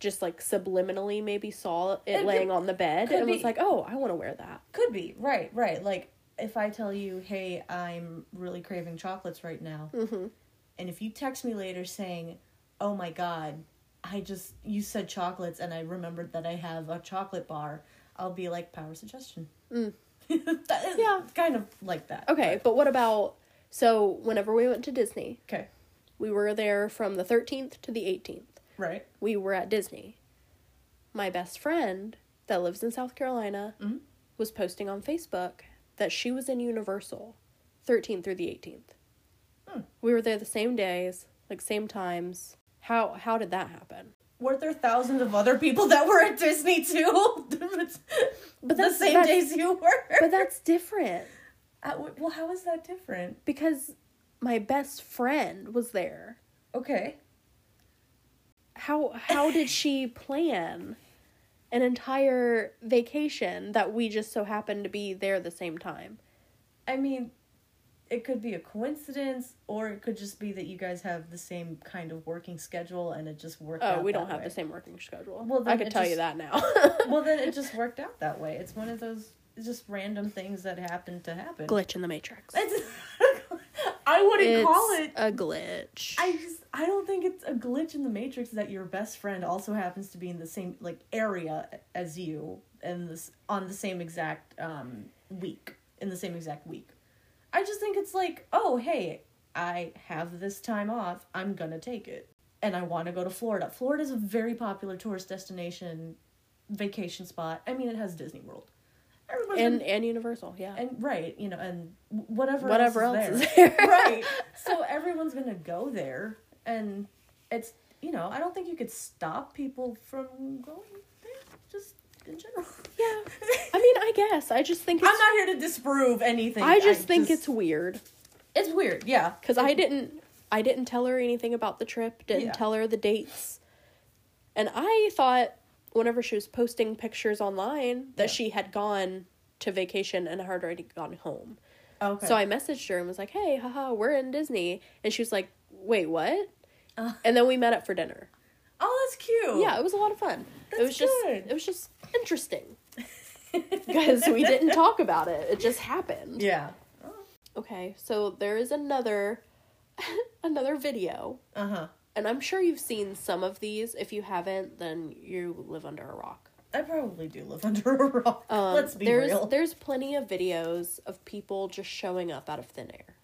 just like subliminally maybe saw it, It laying could- on the bed and was like, "Oh, I want to wear that." Could be right, right. Like if I tell you, hey, I'm really craving chocolates right now, Mhm. and if you text me later saying, oh my god, I just you said chocolates and I remembered that I have a chocolate bar, I'll be like power suggestion. Mm. *laughs* Yeah. kind of like that. Okay, but what about so whenever we went to Disney, Okay. we were there from the 13th to the 18th. Right. we were at Disney. My best friend that lives in South Carolina Mhm. was posting on Facebook that she was in Universal 13th through the 18th. Hmm. We were there the same days, like same times. How how did that happen? Weren't there thousands of other people that were at Disney too? *laughs* But the same that's- days you were. But that's different Uh, well, how is that different? because my best friend was there. Okay. How how did she plan an entire vacation that we just so happened to be there the same time? I mean, it could be a coincidence, or it could just be that you guys have the same kind of working schedule and it just worked oh, out. Oh, we don't have way. the same working schedule. Well, then I could tell you that now. *laughs* well, then it *laughs* just worked out that way. It's one of those just random things that happen to happen. glitch in the matrix. *laughs* I wouldn't It's call it. a glitch. I just I don't think it's a glitch in the matrix that your best friend also happens to be in the same like area as you and this on the same exact um week in the same exact week. I just think it's like, oh hey, I have this time off. I'm gonna take it, and I want to go to Florida. Florida is a very popular tourist destination, vacation spot. I mean, it has Disney World. Everyone's and been- and Universal, yeah. and right, you know, and whatever Whatever else, else is is *laughs* there. right. So everyone's gonna go there, and it's you know I don't think you could stop people from going there. Just in general. yeah. *laughs* I mean, I guess. I just think it's I'm not here to disprove anything. I just think it's weird it's weird. Yeah, cuz I didn't I didn't tell her anything about the trip, didn't Yeah. tell her the dates. And I thought whenever she was posting pictures online that Yeah. she had gone to vacation and had already gone home. okay. So I messaged her and was like, "Hey, haha, we're in Disney," and she was like, "Wait, what?" Uh. and then we met up for dinner. oh, that's cute. Yeah, it was a lot of fun. it That's was just good. it was just interesting *laughs* because we didn't talk about it. It just happened. yeah. Okay, so there is another *laughs* another video, Uh huh. And I'm sure you've seen some of these. If you haven't, then you live under a rock. I probably do live *laughs* under a rock. Um, Let's be there's real. there's plenty of videos of people just showing up out of thin air.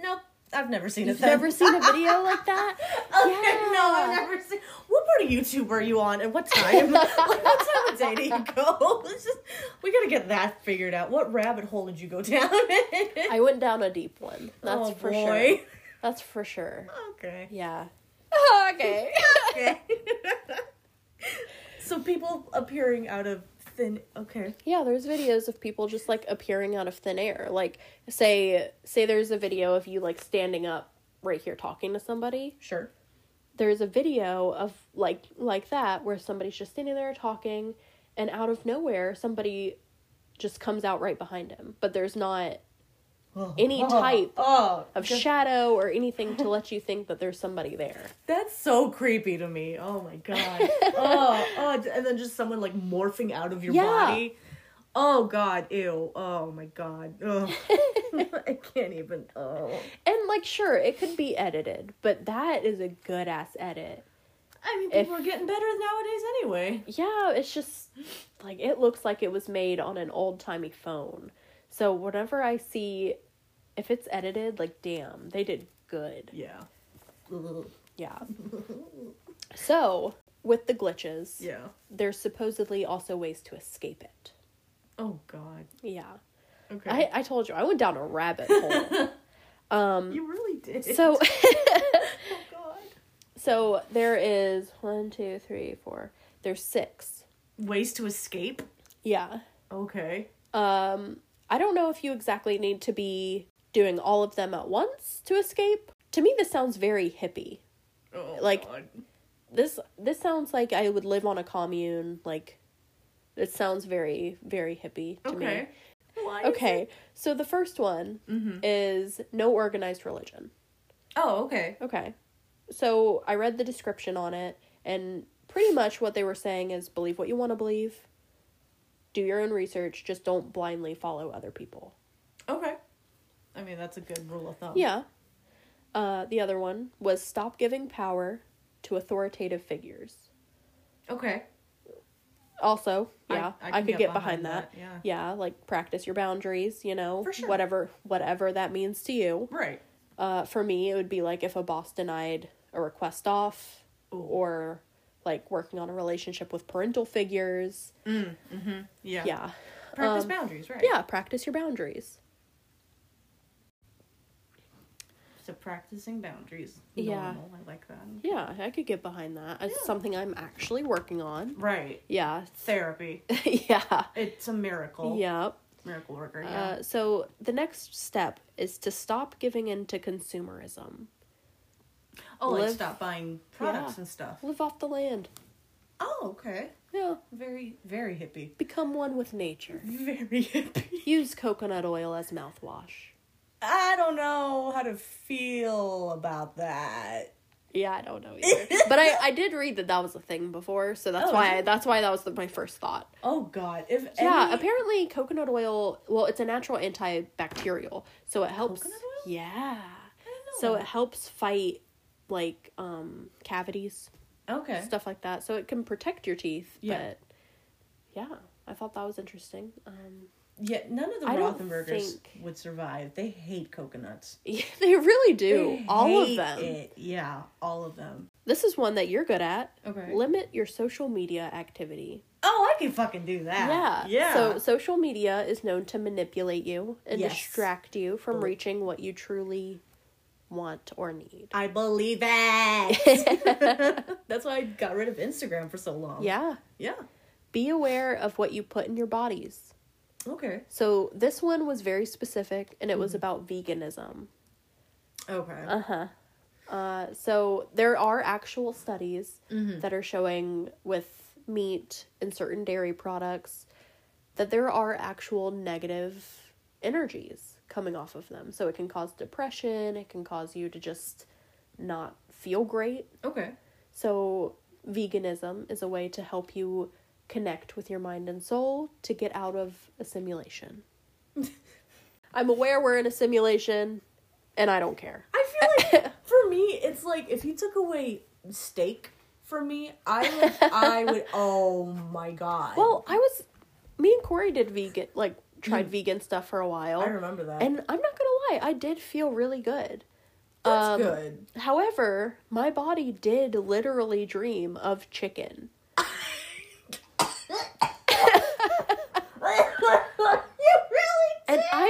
Nope. I've never seen You've then. never seen a video *laughs* like that? Okay, no, I've never seen. What part of YouTube are you on, and what time? *laughs* like, what time of day there you go. Just, we gotta get that figured out. What rabbit hole did you go down? I went down a deep one. That's oh, for boy. sure. That's for sure. Okay. Yeah. *laughs* okay. Okay. *laughs* so people appearing out of thin. Okay. Yeah, there's videos of people just like appearing out of thin air. Like say say there's a video of you like standing up right here talking to somebody. Sure. There's a video of like like that where somebody's just standing there talking and out of nowhere somebody just comes out right behind him. But there's not *laughs* any *laughs* Oh, type oh, of just- shadow or anything to let you think that there's somebody there. *laughs* That's so creepy to me. Oh my god. oh, oh, and then just someone like morphing out of your Yeah. body. Oh god, ew. Oh my god. I can't even. Oh. And like sure, it could be edited, but that is a good ass edit. I mean, If- people are getting better nowadays anyway. Yeah, it's just like it looks like it was made on an old timey phone. So whenever I see if it's edited, like damn, they did good. Yeah. Yeah. So with the glitches, Yeah. there's supposedly also ways to escape it. Oh god. Yeah. Okay. I, I told you I went down a rabbit hole. *laughs* um you really did. so *laughs* oh god. so there is one, two, three, four. There's six. Ways to escape. Yeah. Okay. Um, I don't know if you exactly need to be doing all of them at once to escape. To me, this sounds very hippie. Oh, Like- God. This this sounds like I would live on a commune. Like, it sounds very very hippie to Okay. me. Why Okay, so the first one Mhm. is no organized religion. Oh, okay. Okay, so I read the description on it, and pretty much what they were saying is believe what you want to believe. Do your own research. Just don't blindly follow other people. Okay. I mean, that's a good rule of thumb. Yeah. Uh, the other one was stop giving power to authoritative figures. Okay. Also, yeah, I I, can could get get, behind behind, that. that, yeah. like practice your boundaries. You know, For sure. whatever whatever that means to you. Right. Uh, for me, it would be like if a boss denied a request off, Ooh. or like working on a relationship with parental figures. Yeah. Yeah, Practice Um, boundaries, right? yeah, practice your boundaries. So practicing boundaries. Yeah. I like that. Yeah, I could get behind that. It's Yeah. something I'm actually working on. Right. Yeah, Therapy. *laughs* yeah, It's a miracle. yeah. Miracle worker. Yeah. Uh, so the next step is to stop giving in to consumerism. oh, like stop buying products Yeah. and stuff. Live off the land. Oh, okay. Yeah. Very, very hippie. Become one with nature. *laughs* Very hippie. Use coconut oil as mouthwash. I don't know how to feel about that. Yeah, I don't know either. *laughs* but I, I did read that that was a thing before, so that's Oh, why I, that's why that was the, my first thought. Oh God! If Yeah, any- apparently coconut oil. Well, it's a natural antibacterial, so it helps. Coconut oil? Yeah. I didn't know So it helps fight like um cavities, okay. stuff like that. So it can protect your teeth. Yeah. But yeah, I thought that was interesting. Um, Yeah, none of the I Rothenbergers think- would survive. They hate coconuts. *laughs* yeah, they really do. They all of them. It. Yeah, all of them. This is one that you're good at. Okay. Limit your social media activity. Oh, I can fucking do that. Yeah. Yeah. So social media is known to manipulate you and Yes. distract you from reaching what you truly want or need. I believe it. *laughs* *laughs* That's why I got rid of Instagram for so long. Yeah. Yeah. Be aware of what you put in your bodies. Okay. So this one was very specific and Mm-hmm. it was about veganism. Okay. Uh-huh. Uh so there are actual studies Mhm. that are showing with meat and certain dairy products that there are actual negative energies coming off of them. So it can cause depression, it can cause you to just not feel great. okay. So veganism is a way to help you connect with your mind and soul to get out of a simulation. *laughs* I'm aware we're in a simulation and I don't care. I feel like *laughs* for me, it's like if you took away steak for me, I would. I would. *laughs* Oh my god. Well, I was me and Corey did vegan like tried vegan stuff for a while. I remember that. And I'm not gonna lie, I did feel really good. That's um, good. However, my body did literally dream of chicken.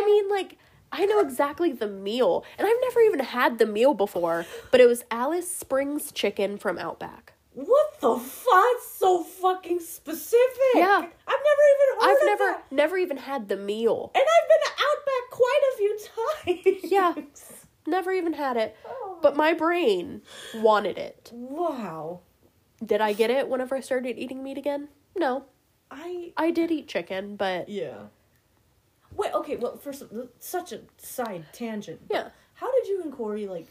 I mean like I know exactly the meal, and I've never even had the meal before, but it was Alice Springs chicken from Outback. What the fuck? So fucking specific. Yeah. I've never even I've never that. never even had the meal. And I've been to Outback quite a few times. Yeah. Never even had it, Oh. but my brain wanted it. Wow. Did I get it whenever I started eating meat again? No. I I did eat chicken, but yeah. Wait. Okay. Well, first, such a side tangent. Yeah. How did you and Corey like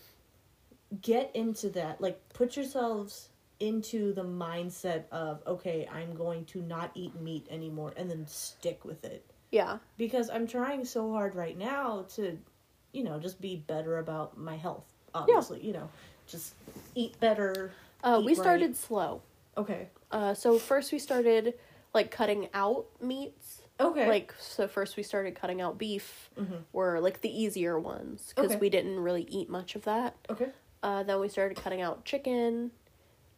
get into that? Like, put yourselves into the mindset of okay, I'm going to not eat meat anymore, and then stick with it. yeah. because I'm trying so hard right now to, you know, just be better about my health. Obviously, you know, just eat better. Uh, eat we right. started slow. Okay. Uh, so first we started like cutting out meats. Okay. Like so first we started cutting out beef Mhm. were like the easier ones because Okay. we didn't really eat much of that. Okay. Uh, then we started cutting out chicken.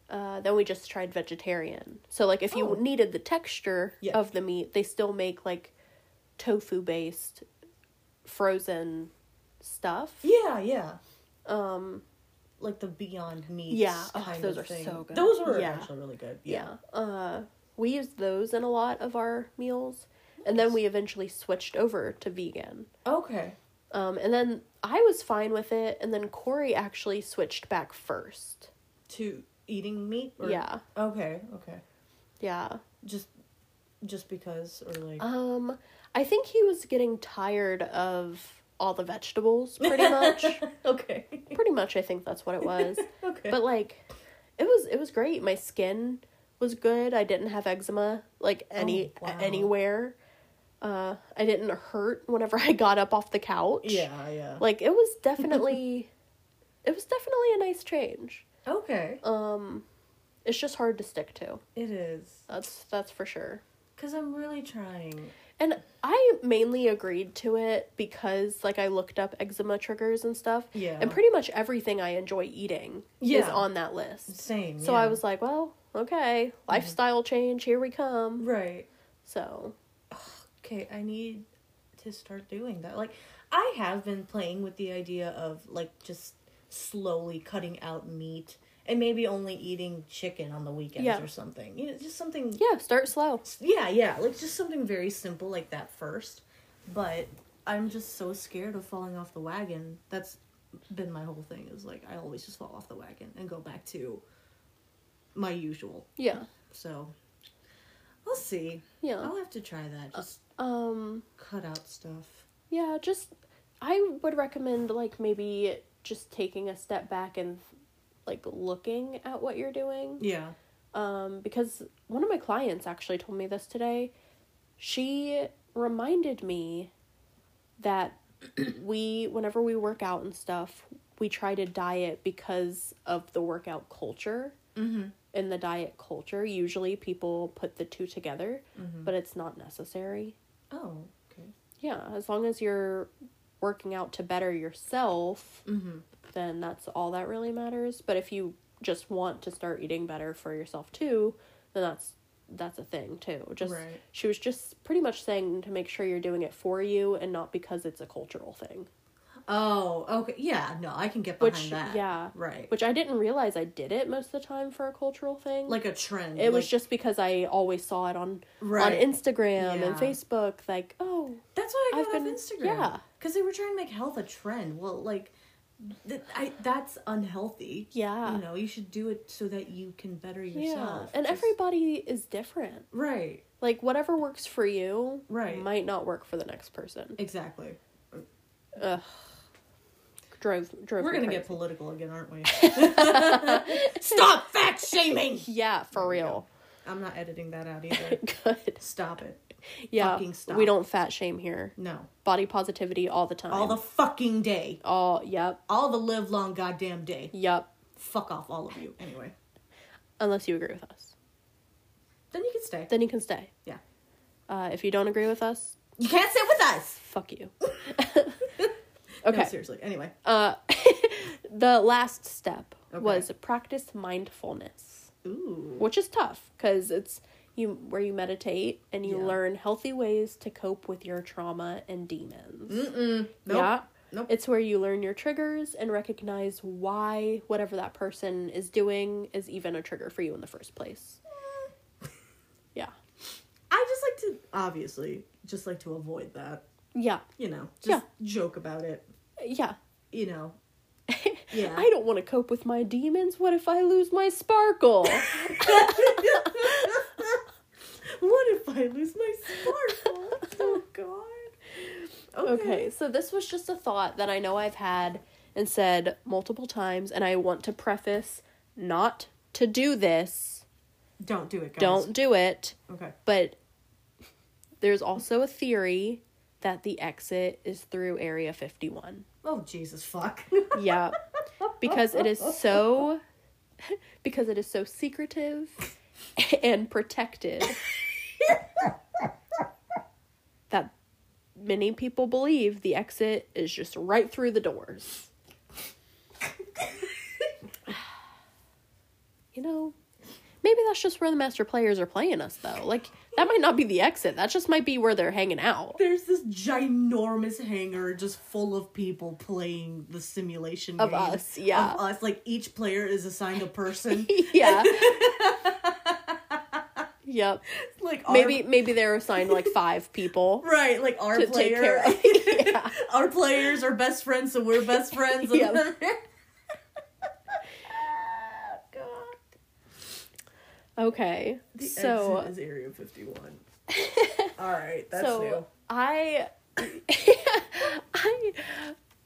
Uh, then we just tried vegetarian. So like if you Oh. needed the texture Yeah. of the meat, they still make like tofu based frozen stuff. Yeah. Yeah. Um Like the Beyond Meats. Yeah. Oh, those of are thing. so good. Those were Yeah. actually really good. yeah. Uh we used those in a lot of our meals. And then we eventually switched over to vegan. Okay. Um and then I was fine with it and then Corey actually switched back first. To eating meat. Or... Yeah. Okay. Okay. Yeah. Just, just because, or like. Um, I think he was getting tired of all the vegetables, pretty much. *laughs* okay. pretty much, I think that's what it was. *laughs* okay. But like, it was it was great. My skin was good. I didn't have eczema like any Oh, wow. anywhere. Uh, I didn't hurt whenever I got up off the couch. yeah. Yeah. Like it was definitely, *laughs* it was definitely a nice change. okay. Um, it's just hard to stick to. It is. That's that's for sure. Cause I'm really trying. And I mainly agreed to it because like I looked up eczema triggers and stuff. Yeah. And pretty much everything I enjoy eating is on that list. Same. So yeah. I was like, well, okay, lifestyle change, here we come. right. So, Okay, I need to start doing that. Like, I have been playing with the idea of like just slowly cutting out meat and maybe only eating chicken on the weekends Yeah. or something. You know, just something. yeah, start slow. Yeah, yeah, like just something very simple like that first. But I'm just so scared of falling off the wagon. That's been my whole thing. Is like I always just fall off the wagon and go back to my usual. Yeah. So we'll see. Yeah. I'll have to try that. Uh, just Um cut out stuff. yeah, just I would recommend like maybe just taking a step back and like looking at what you're doing. Yeah. um, because one of my clients actually told me this today. She reminded me that we, whenever we work out and stuff, we try to diet because of the workout culture. Mm-hmm. In the diet culture, usually people put the two together, Mhm. but it's not necessary. Oh, okay. Yeah, as long as you're working out to better yourself, Mm-hmm. then that's all that really matters. But if you just want to start eating better for yourself too, then that's that's a thing too. Just Right. she was just pretty much saying to make sure you're doing it for you and not because it's a cultural thing. Oh, okay. Yeah, no, I can get behind Which that. yeah, Right. which I didn't realize I did it most of the time for a cultural thing. like a trend. it was just because I always saw it on right. on Instagram and Facebook like, "Oh, That's why I I've got off been- Instagram. yeah. because they were trying to make health a trend. Well, like, th- I that's unhealthy. yeah." You know, you should do it so that you can better yourself. yeah. And Just- everybody is different. right, Like whatever works for you Right. might not work for the next person. exactly. Ugh. Drove drove. We're gonna crazy. get political again, aren't we? *laughs* Stop fat shaming. Yeah, for real. I'm not editing that out either. *laughs* Good. Stop it. Yeah. Fucking stop. We don't fat shame here. No. Body positivity all the time. All the fucking day. all yep. All the live long goddamn day. Yep. Fuck off, all of you. Anyway, Unless you agree with us. then you can stay. Then you can stay. Yeah. Uh, if you don't agree with us, You can't sit with us. fuck you. *laughs* No, okay. seriously. Anyway. uh, *laughs* the last step Okay. was practice mindfulness, Ooh. which is tough because it's you where you meditate and you Yeah. learn healthy ways to cope with your trauma and demons. Mm-mm. Nope. Yeah. Nope. It's where you learn your triggers and recognize why whatever that person is doing is even a trigger for you in the first place. Yeah. I just like to obviously just like to avoid that. Yeah. You know, just Yeah. joke about it. Yeah. You know. *laughs* Yeah. I don't want to cope with my demons. What if I lose my sparkle? *laughs* what if I lose my sparkle? *laughs* oh God. okay, so this was just a thought that I know I've had and said multiple times, and I want to preface not to do this. Don't do it, guys. Don't do it. Okay. But there's also a theory that the exit is through Area 51. Oh Jesus fuck. Yeah. Because it is so *laughs* because it is so secretive and protected that many people believe the exit is just right through the doors. *sighs* you know, maybe that's just where the master players are playing us though. Like that might not be the exit. That just might be where they're hanging out. There's this ginormous hangar just full of people playing the simulation Of game us, yeah. Of us, like each player is assigned a person. *laughs* yeah. *laughs* yep. like our, Maybe maybe they're assigned like *laughs* five people. right, like our to player. take care of. Yeah. our players are best friends, so we're best friends. Yep. Okay. The so exit is Area 51. *laughs* All right, that's so new. I *laughs* I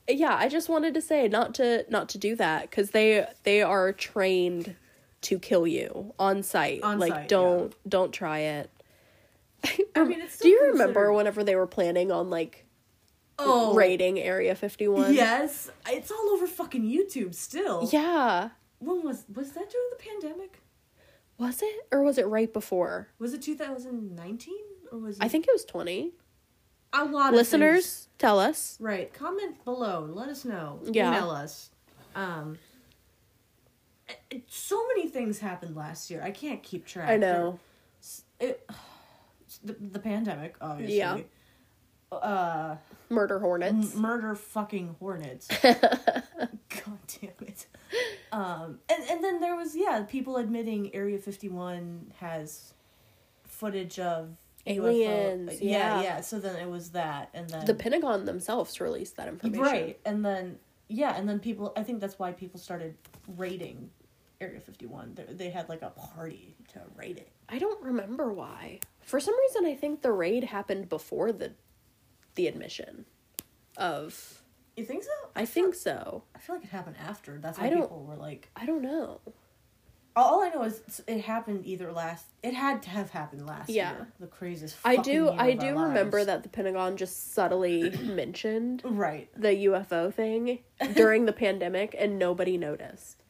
yeah, I just wanted to say not to not to do that cuz they they are trained to kill you on sight. On like sight, don't don't try it. I mean, it's *laughs* Do you remember whenever they were planning on like oh, raiding Area 51? Yes, it's all over fucking YouTube still. Yeah. When was was that during the pandemic? Was it or was it right before? Was it 2019 or was it I think it was 20. a lot of Listeners, things- tell us. Right. Comment below. Let us know. Yeah. Email us. Um so many things happened last year. I can't keep track. I know. It, *sighs* the, the pandemic, obviously. Yeah. Uh Murder hornets. m- murder fucking hornets. *laughs* God damn it. Um and and then there was yeah, people admitting Area 51 has footage of UFO Aliens, yeah, yeah. yeah. So then it was that and then the Pentagon themselves released that information. Right. And then yeah, and then people I think that's why people started raiding Area 51. They, they had like a party to raid it. I don't remember why. For some reason, I think the raid happened before the the admission of. You think so? I think so. I feel like it happened after. That's why I people were like I don't know. all I know is it happened either last it had to have happened last Yeah. year. The craziest I do. I do remember lives. that the Pentagon just subtly *clears throat* mentioned Right. the UFO thing *laughs* during the pandemic, and nobody noticed.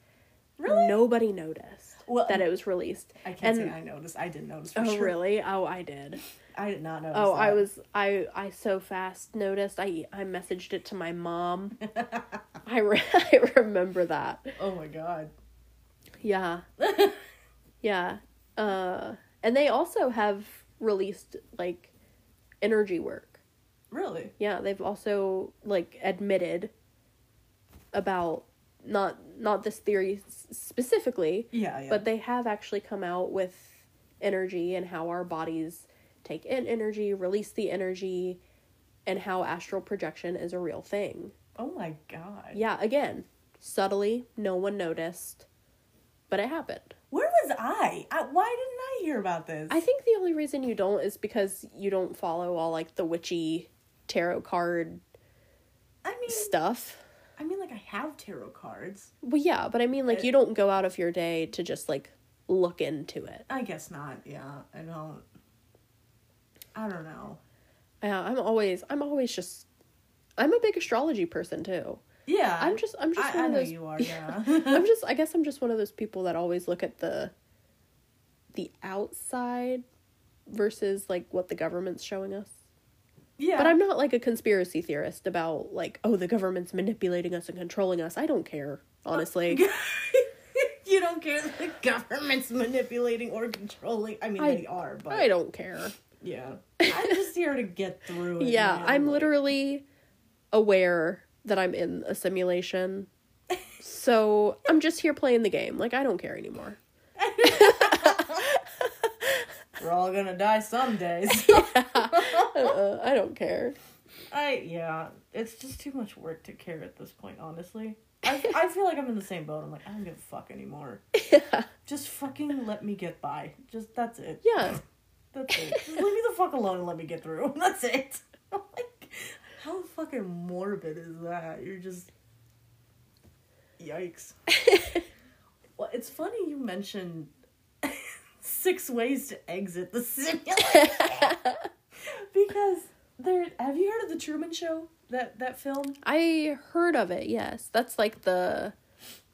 Really? Nobody noticed Well, that it was released. I can't and- say I noticed. I didn't notice for Oh, sure. really? Oh, I did. I did not notice. Oh, I was I I so fast noticed. I I messaged it to my mom. *laughs* I re- *laughs* I remember that. Oh my god. Yeah. *laughs* yeah. Uh and they also have released like energy work. Really? Yeah, they've also like admitted about not not this theory specifically, Yeah, yeah. but they have actually come out with energy and how our bodies take in energy, release the energy, and how astral projection is a real thing. oh my god. Yeah, again, subtly, no one noticed, but it happened. Where was I? I? Why didn't I hear about this? I think the only reason you don't is because you don't follow all like the witchy tarot card I mean, stuff. I mean, like I have tarot cards. Well, yeah, but I mean, like, you don't go out of your day to just like look into it. I guess not. Yeah, I don't. I don't know. Yeah, I'm always, I'm always just, I'm a big astrology person too. Yeah, I'm just, I'm just I, one I of know those. you are. *laughs* Yeah. I'm *laughs* just, I guess I'm just one of those people that always look at the, the outside, versus like what the government's showing us. yeah. But I'm not like a conspiracy theorist about like, oh, the government's manipulating us and controlling us. I don't care, honestly. *laughs* you don't care the government's manipulating or controlling. I mean, I- they are, but I don't care. Yeah. *laughs* I'm just here to get through it. Yeah, man. I'm Like, literally aware that I'm in a simulation. *laughs* So I'm just here playing the game. Like I don't care anymore. *laughs* We're all gonna die some days. Uh, I don't care. I yeah, it's just too much work to care at this point. Honestly, I I feel like I'm in the same boat. I'm like I don't give a fuck anymore. Yeah. Just fucking let me get by. Just that's it. Yeah. That's it. Just leave me the fuck alone and let me get through. *laughs* That's it. *laughs* like, how fucking morbid is that? You're just. Yikes. *laughs* well, it's funny you mentioned six ways to exit the simulation. because there. Have you heard of the Truman Show? That that film? I heard of it. Yes, that's like the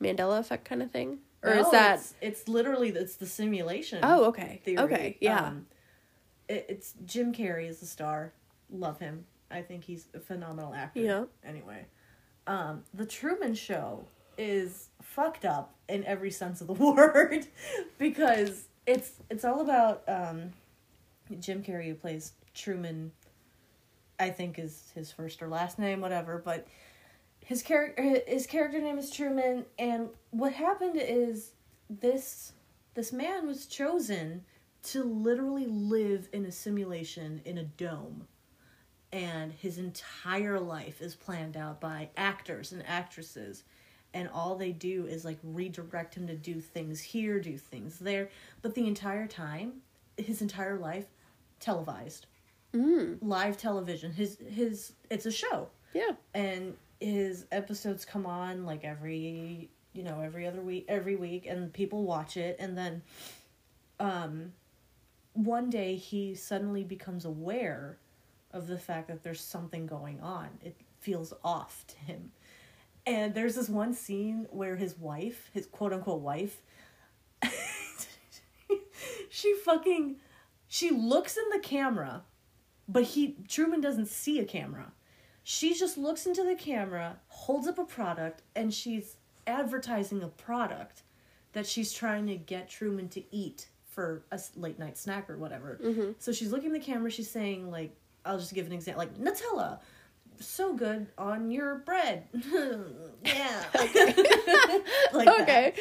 Mandela effect kind of thing, or is that? It's, it's literally it's the simulation. Oh, okay. theory. Okay. Yeah. Um, it's Jim Carrey is the star. Love him. I think he's a phenomenal actor. Yeah. Anyway, um, the Truman Show is fucked up in every sense of the *laughs* word because it's it's all about um, Jim Carrey who plays Truman. I think is his first or last name, whatever. But his character his character name is Truman, and what happened is this this man was chosen to literally live in a simulation in a dome. And his entire life is planned out by actors and actresses. And all they do is like redirect him to do things here do things there. But the entire time his entire life televised. Mm. live television. His his it's a show. Yeah. and his episodes come on like every you know every other week every week and people watch it. And then um one day he suddenly becomes aware of the fact that there's something going on. It feels off to him. And there's this one scene where his wife his quote unquote wife *laughs* she fucking she looks in the camera but he Truman doesn't see a camera. She just looks into the camera, holds up a product, and she's advertising a product that she's trying to get Truman to eat for a late night snack or whatever. Mm-hmm. So she's looking at the camera, she's saying like I'll just give an example like Nutella so good on your bread. *laughs* yeah. *laughs* like. Okay.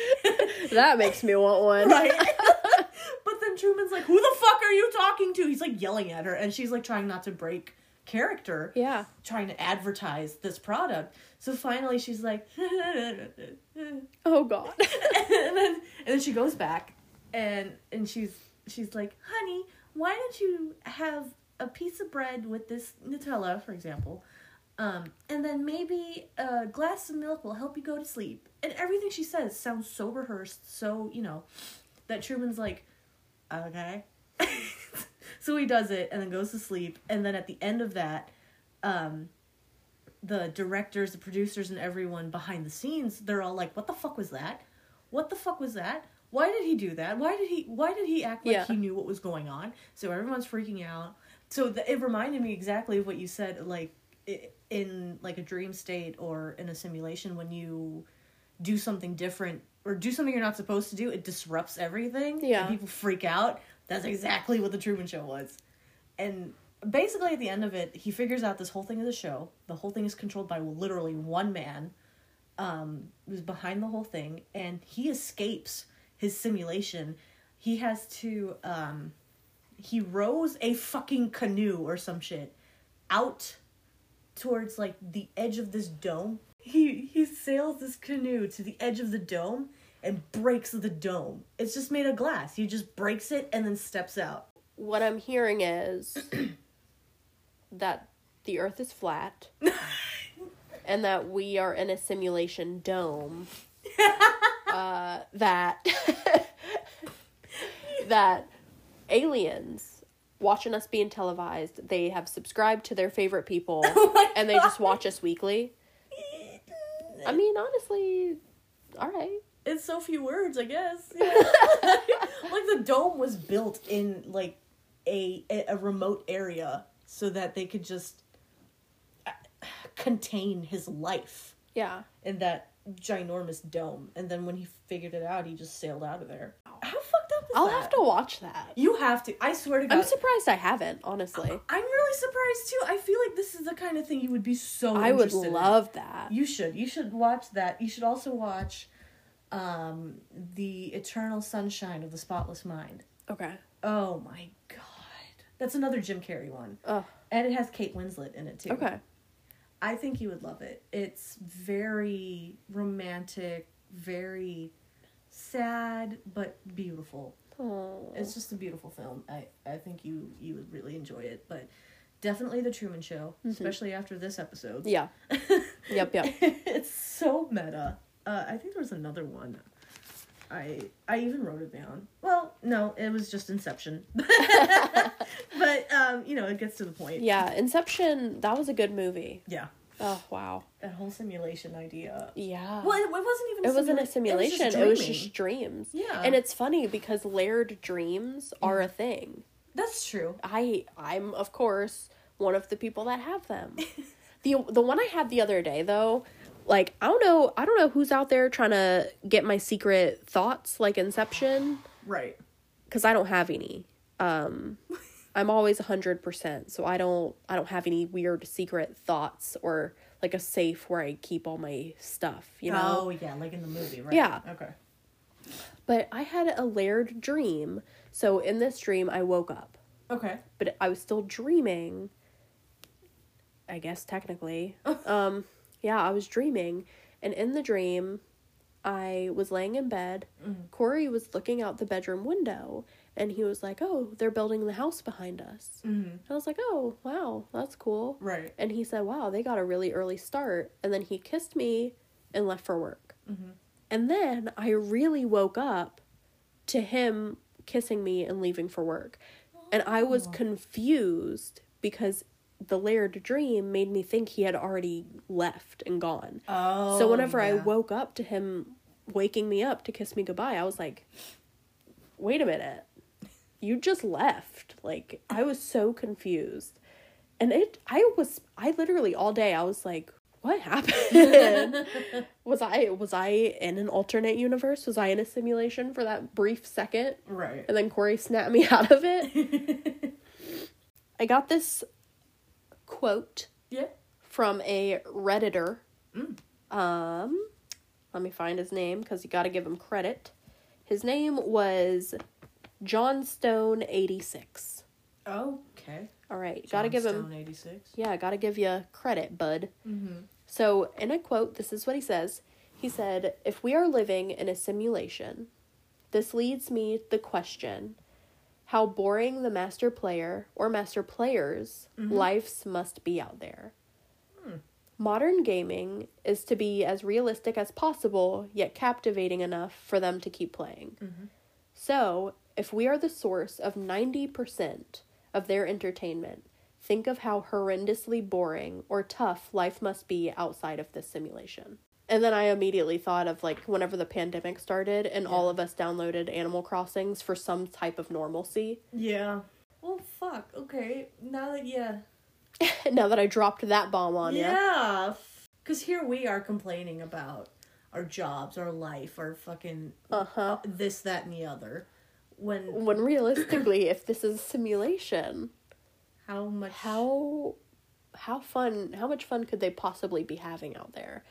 that makes me want one. *laughs* Right. but then Truman's like, "Who the fuck are you talking to?" He's like yelling at her, and she's like trying not to break character, Yeah. trying to advertise this product. So finally, she's like, Oh God. and then and then she goes back, and and she's she's like, "Honey, why don't you have a piece of bread with this Nutella, for example?" Um, and then maybe a glass of milk will help you go to sleep. And everything she says sounds so rehearsed, so, you know, that Truman's like, okay. *laughs* so he does it and then goes to sleep. And then at the end of that, um, the directors, the producers, and everyone behind the scenes, they're all like, what the fuck was that? What the fuck was that? Why did he do that? Why did he why did he act like Yeah. he knew what was going on? So everyone's freaking out. So the, it reminded me exactly of what you said like in like a dream state or in a simulation when you do something different or do something you're not supposed to do, it disrupts everything. Yeah. And people freak out. That's exactly what the Truman Show was. And basically, at the end of it, he figures out this whole thing is a show. The whole thing is controlled by literally one man um, who's behind the whole thing, and he escapes his simulation. He has to. Um, he rows a fucking canoe or some shit out towards like the edge of this dome. He he sails this canoe to the edge of the dome and breaks the dome. It's just made of glass. He just breaks it and then steps out. what I'm hearing is *clears throat* that the Earth is flat, *laughs* and that we are in a simulation dome. *laughs* uh, that *laughs* that aliens watching us being televised. They have subscribed to their favorite people, *laughs* my and they just watch us weekly. I mean, honestly, all right. It's so few words, I guess. *laughs* Yeah. like the dome was built in like a a remote area so that they could just uh, contain his life Yeah. And that ginormous dome, and then when he figured it out, he just sailed out of there. How fucked up is I'll that? have to watch that. You have to. I swear to God. I'm surprised I haven't, honestly. I'm really surprised too. I feel like this is the kind of thing you would be so. I would interested in. love that. You should. You should watch that. You should also watch um the Eternal Sunshine of the Spotless Mind. Okay. Oh my god. That's another Jim Carrey one. Oh, And it has Kate Winslet in it too. okay. I think you would love it. It's very romantic, very sad but beautiful. Oh. It's just a beautiful film. I I think you you would really enjoy it, but definitely the Truman Show, especially after this episode. Yeah. *laughs* Yep, yep. *laughs* it's so meta. Uh, I think there was another one. I I even wrote it down. Well, no, it was just Inception. *laughs* but um, you know, it gets to the point. Yeah, Inception, that was a good movie. Yeah. Oh, wow. That whole simulation idea. Yeah. Well, it, it wasn't even. A simulation. It wasn't a simulation, It it was just dreams. Yeah. And it's funny because layered dreams are a thing. That's true. I I'm of course one of the people that have them. *laughs* the the one I had the other day though, like I don't know, I don't know who's out there trying to get my secret thoughts like Inception Right. cuz I don't have any. Um I'm always 100%, so I don't I don't have any weird secret thoughts or like a safe where I keep all my stuff, you know. Oh yeah, like in the movie, right? Yeah. Okay. But I had a layered dream. So in this dream I woke up. Okay. but I was still dreaming. I guess technically. *laughs* um yeah, I was dreaming and in the dream I was laying in bed. Corey was looking out the bedroom window and he was like, "Oh, they're building the house behind us." Mm-hmm. I was like, "Oh, wow, that's cool." Right. And he said, "Wow, they got a really early start." And then he kissed me and left for work. Mm-hmm. And then I really woke up to him kissing me and leaving for work. And I was Oh. confused because the layered dream made me think he had already left and gone. Oh. so whenever I woke up to him waking me up to kiss me goodbye, I was like, wait a minute. You just left. Like, I was so confused. And it, I was, I literally all day, I was like, what happened? *laughs* was I, was I in an alternate universe? Was I in a simulation for that brief second? Right. And then Corey snapped me *laughs* out of it. *laughs* I got this quote yeah. from a redditor. Mm. Um, let me find his name because you got to give him credit. His name was John Stone eighty six. Okay. All right, got to give him. eighty six. Yeah, got to give you credit, bud. Mm-hmm. So, in a quote, this is what he says. He said, "If we are living in a simulation, this leads me the question." How boring the master player or master players' mm-hmm. lives must be out there. Hmm. Modern gaming is to be as realistic as possible, yet captivating enough for them to keep playing. Mm-hmm. So, if we are the source of 90% of their entertainment, think of how horrendously boring or tough life must be outside of this simulation. And then I immediately thought of like whenever the pandemic started and all of us downloaded Animal Crossings for some type of normalcy. Yeah. Well, fuck. Okay. Now that yeah. *laughs* now that I dropped that bomb on you. Yeah. Because here we are complaining about our jobs, our life, our fucking Uh-huh. this, that, and the other. When When realistically, *clears throat* if this is a simulation, how much? how how fun how much fun could they possibly be having out there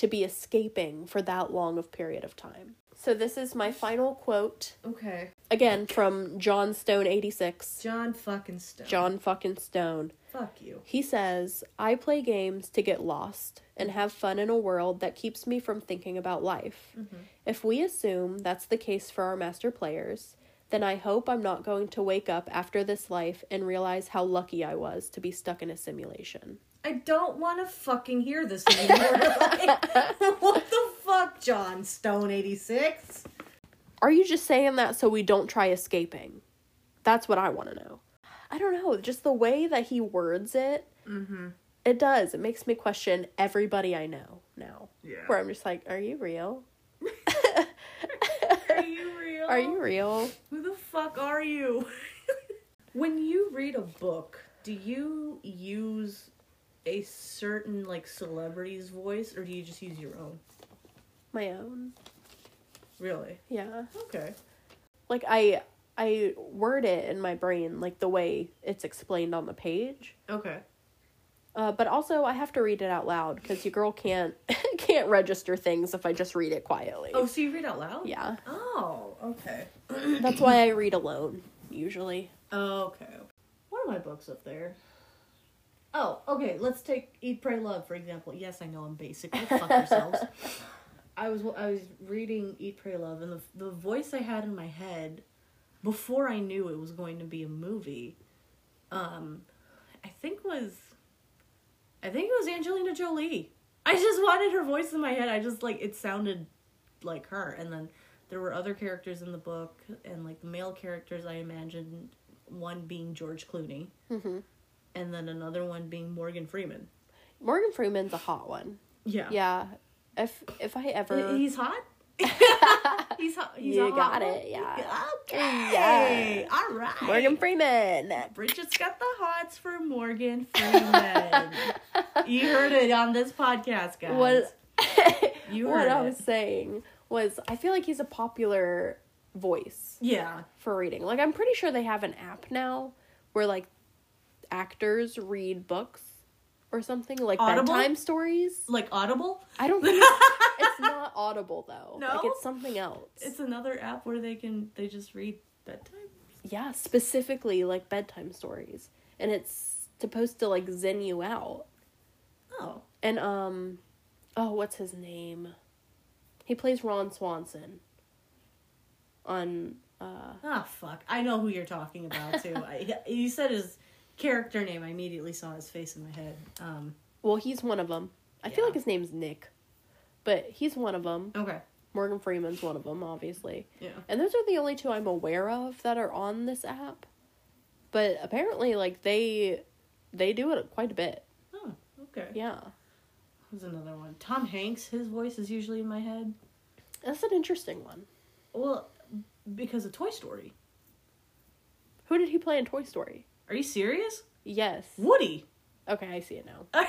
to be escaping for that long of period of time so this is my final quote Okay. again from john stone 86 John fucking Stone. john fucking stone Fuck you. he says i play games to get lost and have fun in a world that keeps me from thinking about life mm-hmm. if we assume that's the case for our master players then I hope I'm not going to wake up after this life and realize how lucky I was to be stuck in a simulation. I don't want to fucking hear this anymore. *laughs* Like, what the fuck, John Stone eighty six? Are you just saying that so we don't try escaping? That's what I want to know. I don't know, just the way that he words it, Mm-hmm. it does. It makes me question everybody I know now. Yeah. Where I'm just like, are you real? *laughs* Are you real? Are you real? Who the fuck are you? *laughs* when you read a book, do you use a certain like celebrity's voice or do you just use your own? my own. Really? Yeah. Okay. Like I I word it in my brain like the way it's explained on the page. Okay. Uh, but also I have to read it out loud because your girl can't *laughs* can't register things if I just read it quietly. Oh, so you read out loud? Yeah. Oh, okay. That's why I read alone usually. Okay. One of my books up there? Oh, okay. Let's take Eat, Pray, Love for example. Yes, I know I'm basic. Go fuck yourselves. *laughs* I was I was reading Eat, Pray, Love, and the the voice I had in my head before I knew it was going to be a movie, um, I think was, I think it was Angelina Jolie. I just wanted her voice in my head. I just like it sounded like her, and then there were other characters in the book, and like the male characters. I imagined one being George Clooney, hmm and then another one being Morgan Freeman. Morgan Freeman's a hot one. Yeah, Yeah. If if I ever He's hot. *laughs* he's hot. He's You a hot got one? it, yeah. Okay. Yeah. All right. Morgan Freeman. Bridgett's got the hots for Morgan Freeman. *laughs* you heard it on this podcast, guys. What *laughs* You heard what heard I was saying was I feel like he's a popular voice Yeah. for reading. Like I'm pretty sure they have an app now where like actors read books or something like Audible? bedtime stories. Like Audible? I don't *laughs* think it's not Audible though. No? Like it's something else. It's another app where they can they just read bedtime. yeah, specifically like bedtime stories. And it's supposed to like zen you out. Oh. And um oh, what's his name? He plays Ron Swanson on uh Ah, fuck. I know who you're talking about too. *laughs* I, you said his character name. I immediately saw his face in my head. Um. well, he's one of them. I feel like his name's Nick. But he's one of them. Okay. Morgan Freeman's one of them, obviously. Yeah. And those are the only two I'm aware of that are on this app. But apparently like they they do it quite a bit. Oh. Okay. Yeah. There's another one. Tom Hanks. His voice is usually in my head. That's an interesting one. Well, because of Toy Story. Who did he play in Toy Story? Are you serious? Yes. Woody. Okay, I see it now. *laughs*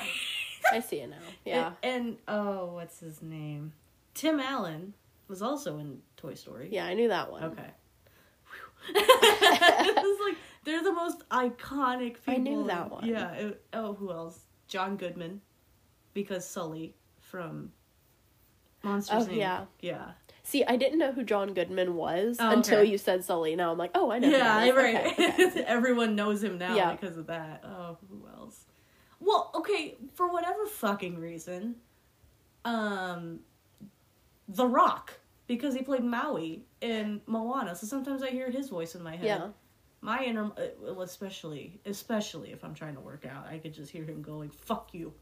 I see it now. Yeah. And, and oh, what's his name? Tim Allen was also in Toy Story. Yeah, I knew that one. Okay. *laughs* it's like they're the most iconic people. I knew that one. Yeah. it- oh, who else? John Goodman, because Sully from Monsters Oh, Inc. yeah. Yeah. See, I didn't know who John Goodman was Oh, until you said Sully. Now I'm like, oh, I know. Yeah, right. Okay, okay. *laughs* Everyone knows him now Yeah. because of that. Oh, who else? Well, okay, for whatever fucking reason, um, The Rock because he played Maui in Moana. So sometimes I hear his voice in my head. yeah. My inner, uh, well, especially, especially if I'm trying to work out, I could just hear him going, "Fuck you,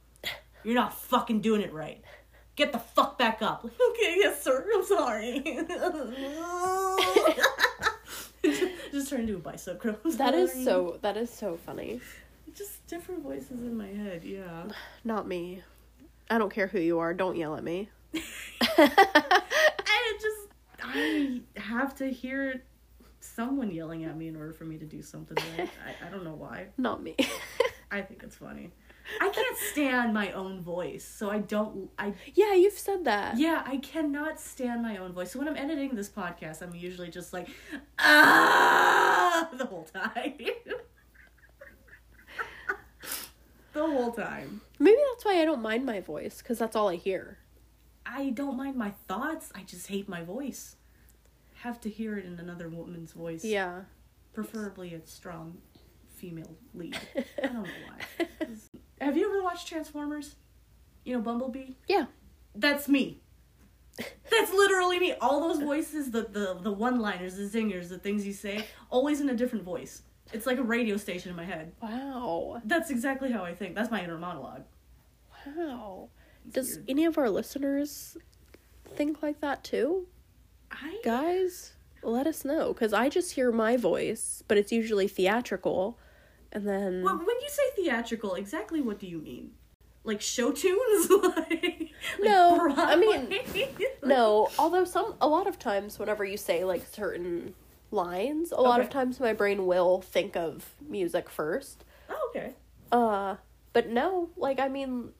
you're not fucking doing it right. Get the fuck back up." Like, *laughs* okay, yes, sir. I'm sorry. *laughs* just, just turn into a bicep curl. That is so. That is so funny. Just different voices in my head. Yeah. *sighs* Not me. I don't care who you are. Don't yell at me. *laughs* I just, I have to hear someone yelling at me in order for me to do something right. I, I don't know why. Not me. I think it's funny. I can't stand my own voice, so I don't. I yeah, you've said that. yeah, I cannot stand my own voice. So when I'm editing this podcast, I'm usually just like ah *laughs* the whole time. *laughs* the whole time. Maybe that's why I don't mind my voice because that's all I hear. I don't mind my thoughts. I just hate my voice. Have to hear it in another woman's voice. Yeah. Preferably a strong female lead. I don't know why. *laughs* 'Cause- Have you ever watched Transformers? You know Bumblebee? Yeah. That's me. *laughs* That's literally me. All those voices, the the the one-liners, the zingers, the things you say, always in a different voice. It's like a radio station in my head. Wow. That's exactly how I think. That's my inner monologue. Wow. It's Does weird. any of our listeners think like that too? I Guys, let us know because I just hear my voice, but it's usually theatrical. And then When, when you say theatrical, exactly what do you mean? Like show tunes? *laughs* like, No, I mean- *laughs* no, although some a lot of times whenever you say like certain lines, a lot of times my brain will think of music first. Oh, okay. Uh, but no, like I mean,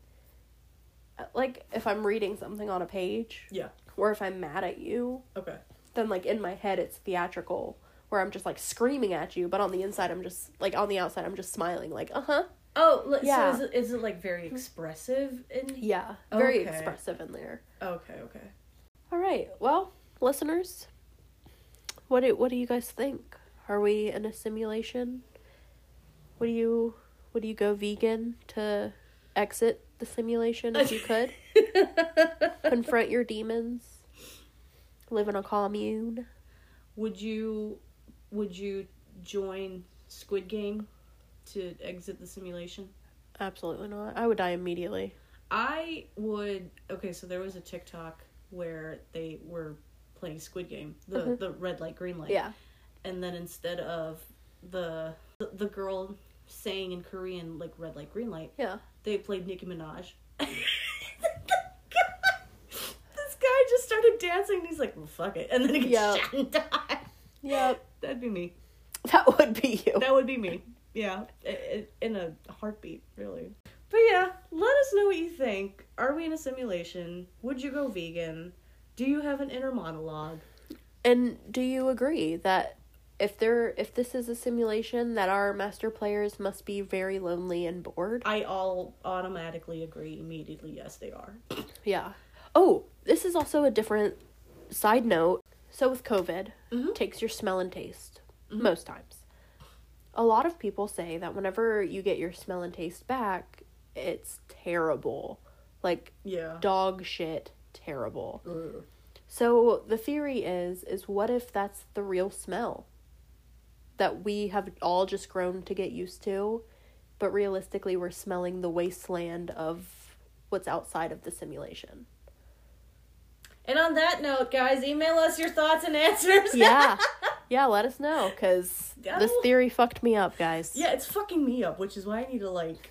like if I'm reading something on a page, Yeah. or if I'm mad at you, Okay. then like in my head it's theatrical where I'm just like screaming at you, but on the inside I'm just like on the outside I'm just smiling like, "Uh-huh." Oh, Yeah. so is it, is it like very expressive in Yeah, very Okay. expressive in there. Okay, okay. All right. Well, listeners, what do what do you guys think? Are we in a simulation? Would you would you go vegan to exit the simulation if you could? *laughs* Confront your demons. Live in a commune. Would you would you join Squid Game to exit the simulation? Absolutely not. I would die immediately. I would. Okay, so there was a TikTok where they were playing Squid Game, the Mhm. the red light, green light. Yeah. And then instead of the the, the girl saying in Korean like red light, green light, Yeah. they played Nicki Minaj. *laughs* this guy just started dancing. And he's like, "Well, fuck it," and then he gets Yep. shot and died. Yep. That'd be me. That would be you. That would be me. Yeah, in a heartbeat, really. But yeah, let us know what you think. Are we in a simulation? Would you go vegan? Do you have an inner monologue? And do you agree that if there if this is a simulation that our master players must be very lonely and bored? I all automatically agree immediately. Yes, they are. Yeah. Oh, this is also a different side note. So with COVID, Mhm. takes your smell and taste most times. A lot of people say that whenever you get your smell and taste back, it's terrible. Like Yeah. dog shit terrible. Ugh. So the theory is is what if that's the real smell that we have all just grown to get used to, but realistically we're smelling the wasteland of what's outside of the simulation. And on that note, guys, email us your thoughts and answers. Yeah. *laughs* yeah, let us know cuz this theory fucked me up, guys. yeah, it's fucking me up, which is why I need to like.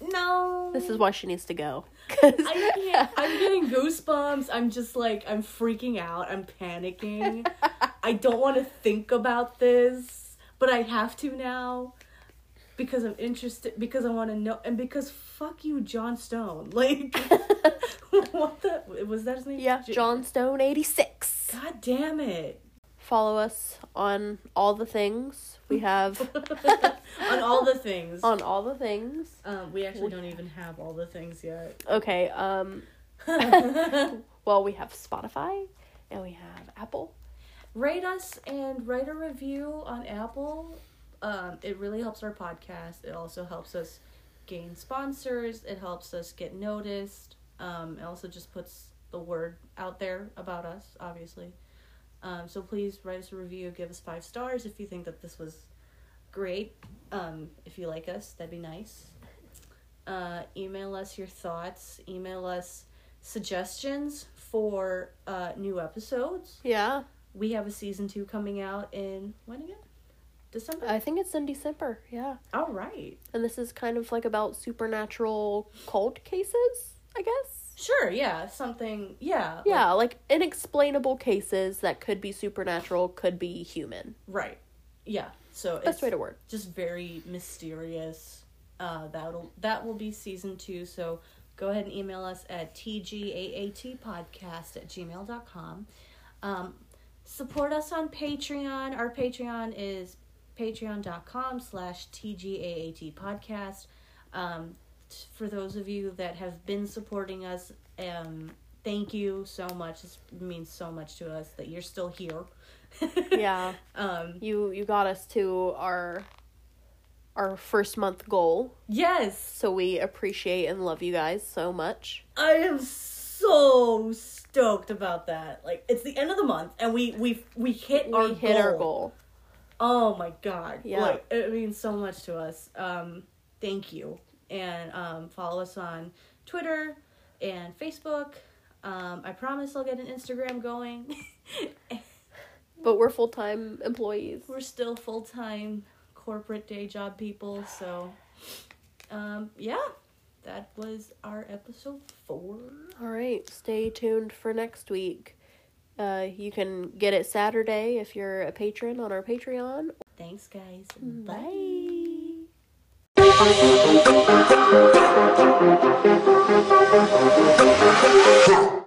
No. This is why she needs to go. 'Cause- *laughs* I can't. I'm getting goosebumps. I'm just like I'm freaking out. I'm panicking. *laughs* I don't want to think about this, but I have to now because I'm interested. Because I want to know, and because fuck you, John Stone. *laughs* Like, *laughs* what the was that his name? yeah, John Stone 86. God damn it! Follow us on all the things. We have *laughs* On all the things. on all the things. Um, we actually don't even have all the things yet. Okay, um well, we have Spotify and we have Apple. rate us and write a review on Apple. Um, it really helps our podcast. It also helps us gain sponsors. It helps us get noticed. Um, it also just puts the word out there about us, obviously. Um, so please write us a review. Give us five stars if you think that this was great. Um, if you like us, that'd be nice. Uh, email us your thoughts. Email us suggestions for uh, new episodes. Yeah, We have a season two coming out in when again? December. I think it's in December. Yeah. All right. And this is kind of like about supernatural cold cases, I guess. Sure. Yeah. Something. Yeah. like- Yeah, like inexplainable cases that could be supernatural, could be human. right. Yeah. So Best it's way to word. just very mysterious. Uh, that'll that will be season two. So go ahead and email us at tgaatpodcast at gmail.com. Um, support us on Patreon. Our Patreon is patreon.com slash tgaat podcast. Um, t- for those of you that have been supporting us, um, thank you so much. This means so much to us that you're still here. *laughs* Yeah. um, You you got us to our our first month goal. yes. So we appreciate and love you guys so much. I am so stoked about that. Like it's the end of the month and we we we hit We our hit goal. our goal. Oh my god. Yeah. Like it means so much to us. Um thank you. And um follow us on Twitter and Facebook. Um I promise I'll get an Instagram going. *laughs* But we're full time employees. We're still full-time corporate day job people, so um yeah. That was our episode 4. All right, stay tuned for next week. Uh, you can get it Saturday if you're a patron on our Patreon. Thanks guys. Bye. Bye.